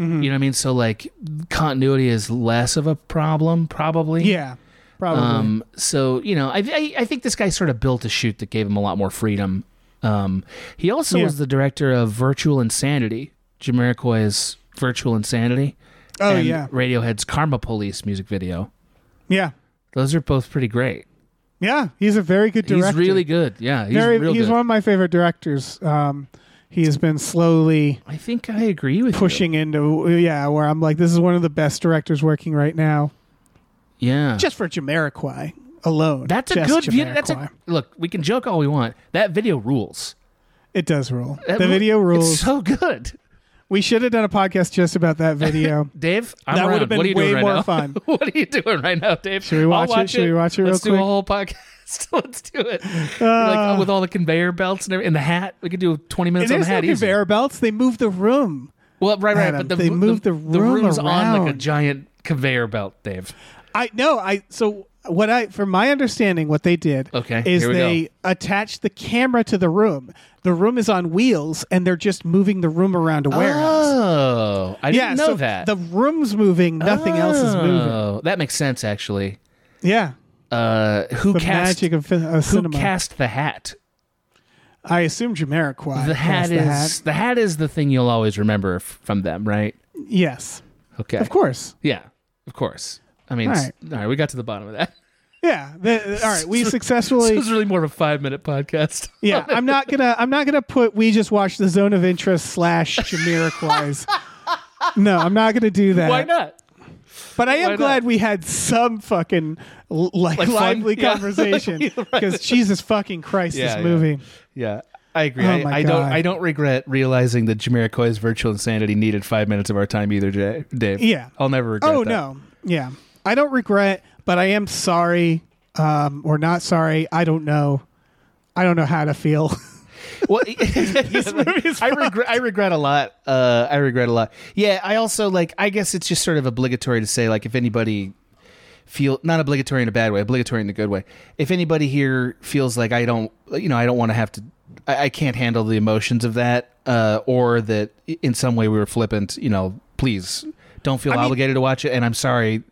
Mm-hmm. You know what I mean? So like continuity is less of a problem, probably. Yeah. Probably. Um, so you know, I, I I think this guy sort of built a shoot that gave him a lot more freedom. Um, he also Yeah. was the director of Virtual Insanity, Jamiroquai's Virtual Insanity. oh and yeah. Radiohead's Karma Police music video. Yeah. Those are both pretty great. Yeah, he's a very good director. He's really good. Yeah, he's very. he's good. one of my favorite directors. Um, he has been slowly I think I agree with you. pushing into yeah, where I'm like, this is one of the best directors working right now, Yeah, just for Jamiroquai alone. that's a good. video. That's a look. We can joke all we want. That video rules. It does rule. That the video rules. It's so good. we should have done a podcast just about that video. [LAUGHS] Dave, I'm That around. would've been what are you way right more now? fun. [LAUGHS] what are you doing right now, Dave? Should we watch I'll it? Should we watch it Let's do quick? a whole podcast. [LAUGHS] [LAUGHS] Let's do it. like Uh, with all the conveyor belts and, and the hat. We could do 20 minutes on the hat. easy. conveyor belts. They move the room. Well, right, right. Adam, but the, they moved the room the room's on like a giant conveyor belt, Dave. I no, I so what I from my understanding what they did Okay, is they attached the camera to the room. The room is on wheels and they're just moving the room around a warehouse. Oh, I didn't yeah, know so that. the room's moving, nothing else is moving. Oh, That makes sense, actually. Yeah, Uh, who the cast magic of of who cinema. cast the hat? I assume Jamiroquai. The hat is the hat. the hat is the thing you'll always remember f- from them, right? Yes, Okay, of course. Yeah, of course. I mean, All right. all right, we got to the bottom of that. Yeah. the- all [LAUGHS] right, we This successfully. was really more of a five minute podcast. [LAUGHS] Yeah, I'm not gonna. I'm not gonna put. We just watched the zone of interest slash Jamiroquai's. [LAUGHS] no, I'm not gonna do that. Why not? But I Why am not? glad we had some fucking l- like, Like lively Yeah. [LAUGHS] conversation because Jesus fucking Christ, Yeah, this yeah. movie. Yeah, I agree. Oh I, I don't. I don't regret realizing that Jamiroquai's virtual insanity needed five minutes of our time either, Jay, Dave. Yeah. I'll never regret. Oh that. no, yeah. I don't regret, but I am sorry, um, or not sorry. I don't know. I don't know how to feel. [LAUGHS] Well, [LAUGHS] I regret. I regret a lot. Uh, I regret a lot. Yeah. I also like. I guess it's just sort of obligatory to say like if anybody feel not obligatory in a bad way, obligatory in a good way. If anybody here feels like I don't, you know, I don't want to have to. I, I can't handle the emotions of that, uh, or that in some way we were flippant. You know, please don't feel I mean- obligated to watch it. And I'm sorry.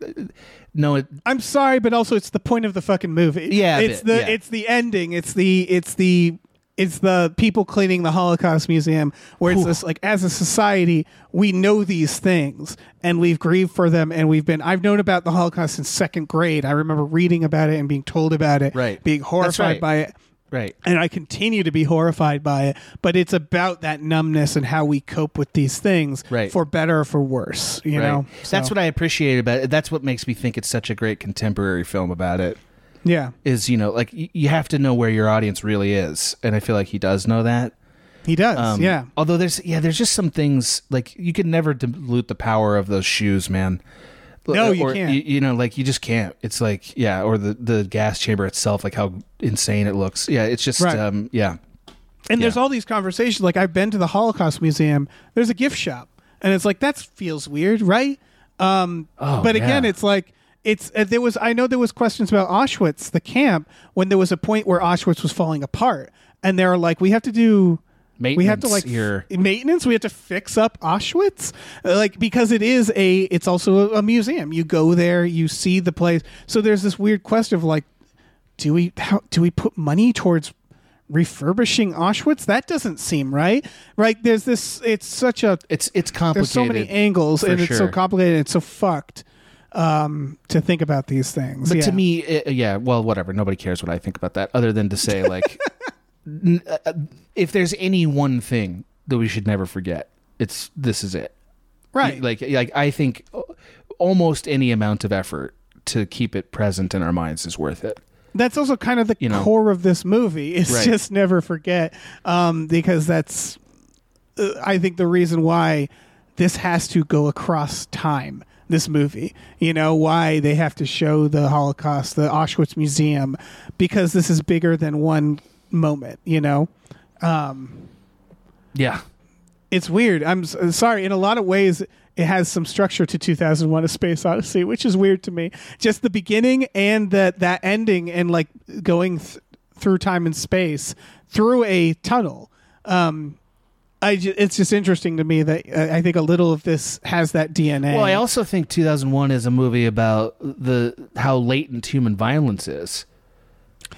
No, it, I'm sorry, but also it's the point of the fucking movie. Yeah, it's bit, the yeah. it's the ending. It's the it's the it's the people cleaning the Holocaust Museum, where it's this like as a society we know these things and we've grieved for them and we've been. I've known about the Holocaust since second grade. I remember reading about it and being told about it, Right. Being horrified right. by it. right. and I continue to be horrified by it. But it's about that numbness and how we cope with these things, Right. for better or for worse. You Right. know, That's what I appreciate about it. That's what makes me think it's such a great contemporary film about it. Yeah, Is you know like y- you have to know where your audience really is, and I feel like he does know that. he does. Um, yeah, Although there's yeah there's just some things like you can never dilute the power of those shoes, man. No, you or, can't. y- You, know, like you just can't. It's like yeah, or the the gas chamber itself, like how insane it looks. Yeah, it's just Right. um yeah. and there's all these conversations. Like I've been to the Holocaust Museum. There's a gift shop, and it's like that feels weird, right? Um, Oh, but again, yeah. it's like it's uh, there was. I know there was questions about Auschwitz, the camp, when there was a point where Auschwitz was falling apart, and they're like, we have to do. We have to Maintenance like here. f- maintenance. We have to fix up Auschwitz, Uh, like because it is a. It's also a, a museum. You go there, you see the place. So there's this weird question of like, do we how do we put money towards refurbishing Auschwitz? That doesn't seem right. Right? There's this. It's such a. It's it's complicated. There's so many angles, and it's so complicated. and It's so fucked um, to think about these things. But Yeah. to me, it, yeah, well, whatever. Nobody cares what I think about that, other than to say, [LAUGHS] like, n- uh, if there's any one thing that we should never forget, it's this is it. right? Like, like I think almost any amount of effort to keep it present in our minds is worth it. that's also kind of the You know. core of this movie is Right. just never forget um, because that's uh, i think the reason why this has to go across time this movie. You know why they have to show the holocaust the auschwitz museum because this is bigger than one moment you know? Yeah, it's weird. I'm s- sorry in a lot of ways it has some structure to 2001 a space odyssey which is weird to me. Just the beginning and that that ending and like going th- through time and space through a tunnel. Um I ju- it's just interesting to me that uh, I think a little of this has that DNA. Well, I also think 2001 is a movie about the how latent human violence is.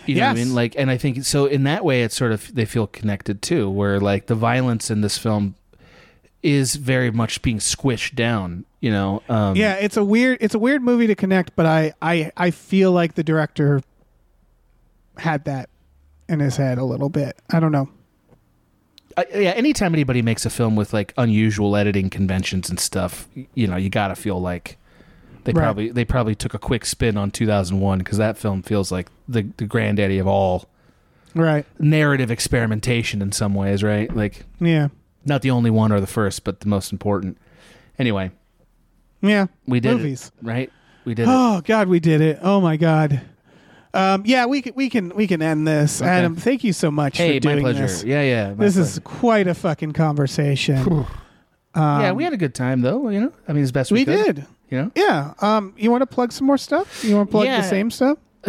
You know what I mean? Like, and I think so. In that way, it's sort of they feel connected too, where like the violence in this film is very much being squished down. You know? Um, yeah, it's a weird it's a weird movie to connect, but I I I feel like the director had that in his head a little bit. I don't know. Uh, yeah, anytime anybody makes a film with like unusual editing conventions and stuff, you know, you gotta feel like they Right. probably they probably took a quick spin on 2001 because that film feels like the the granddaddy of all Right. narrative experimentation in some ways, right? Like Yeah. not the only one or the first, but the most important. Anyway, Yeah. we did Movies. it, right? We did it. Oh God, we did it. Oh my God. Um, yeah, we can we can we can end this. Okay. Adam, thank you so much Hey, for my doing pleasure. this. Yeah, yeah. my This is pleasure. quite a fucking conversation. Um, yeah, we had a good time though. You know, I mean, as best we, we could, did. You know, Yeah. Um, you want to plug some more stuff? You want to plug Yeah. the same stuff? [LAUGHS]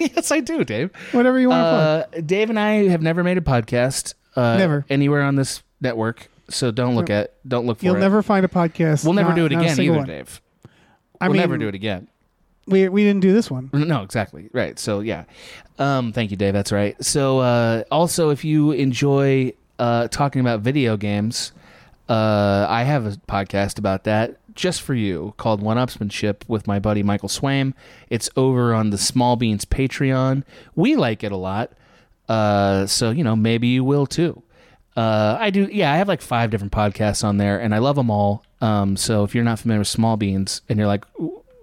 yes, I do, Dave. Whatever you want to plug. Uh, Dave and I have never made a podcast. Uh, Never. anywhere on this network. So don't look at don't look for You'll it. never find a podcast. we'll never not- do it not a again single either, one. Dave. I we'll mean, never do it again. We we didn't do this one. [LAUGHS] No, exactly. Right. So yeah. Um, thank you, Dave. That's right. So uh, also, if you enjoy uh, talking about video games, uh, I have a podcast about that just for you called One Upsmanship with my buddy Michael Swaim. It's over on the Small Beans Patreon. We like it a lot. Uh, so you know, maybe you will too. Uh, I do. Yeah, I have like five different podcasts on there, and I love them all. Um, so if you're not familiar with Small Beans, and you're like,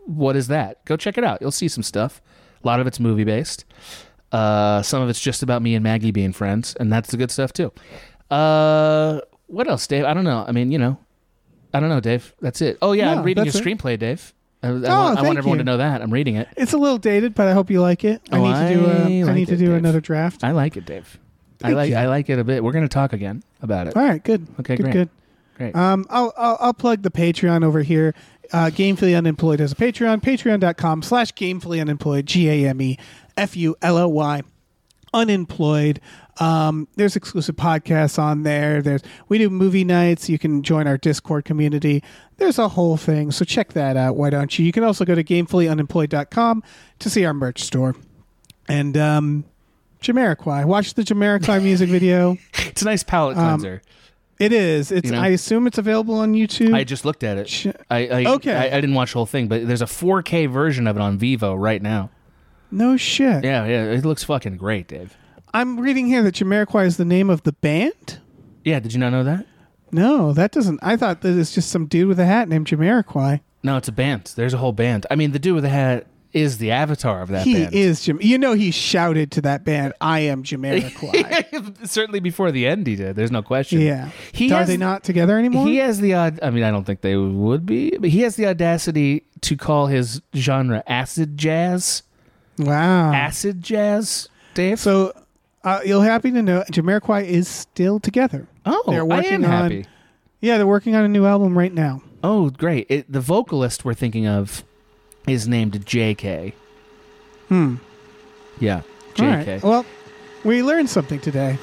"What is that?" Go check it out. You'll see some stuff. A lot of it's movie based. Uh, some of it's just about me and Maggie being friends, and that's the good stuff too. Uh, what else, Dave? I don't know. I mean, you know, I don't know, Dave. That's it. Oh yeah, I'm reading your that's it. screenplay, Dave. I, I, want, I Oh, thank want everyone you. to know that I'm reading it. It's a little dated, but I hope you like it. I Oh, need to do I a, I like need to do Dave. another draft. I like it, Dave. I Thank like you. I like it a bit. We're gonna talk again about it. All right, good. Okay, good, great. good. Great. Um, I'll, I'll I'll plug the Patreon over here. Uh, Gamefully Unemployed has a Patreon. Patreon.com slash Gamefully Unemployed. G A M E F U L O Y. Unemployed. Um, there's exclusive podcasts on there. There's we do movie nights. You can join our Discord community. There's a whole thing. So check that out. Why don't you? You can also go to gamefullyunemployed.com to see our merch store. And um, Jamiroquai. Watch the Jamiroquai music video. [LAUGHS] It's a nice palate Um, cleanser. It is. It's. You know? I assume it's available on YouTube. I just looked at it. Ch- I, I Okay. I, I didn't watch the whole thing, but there's a 4K version of it on Vevo right now. no shit. Yeah, yeah, it looks fucking great, Dave. I'm reading here that Jamiroquai is the name of the band. Yeah, did you not know that? No, that doesn't. I thought that it's just some dude with a hat named Jamiroquai. No, it's a band. There's a whole band. I mean, the dude with the hat is the avatar of that he band. is Jim. You know, he shouted to that band, "I am Jamiroquai." [LAUGHS] Certainly before the end, he did. There's no question. yeah. He Are has- they not together anymore? He has the odd. I mean, I don't think they would be, but he has the audacity to call his genre acid jazz. wow. Acid jazz, Dave. So uh, you'll happy to know Jamiroquai is still together. oh, they're I working am on- happy. Yeah, they're working on a new album right now. Oh, great! It, the vocalist we're thinking of is named J.K. Hmm. Yeah, All J.K. right. Well, we learned something today.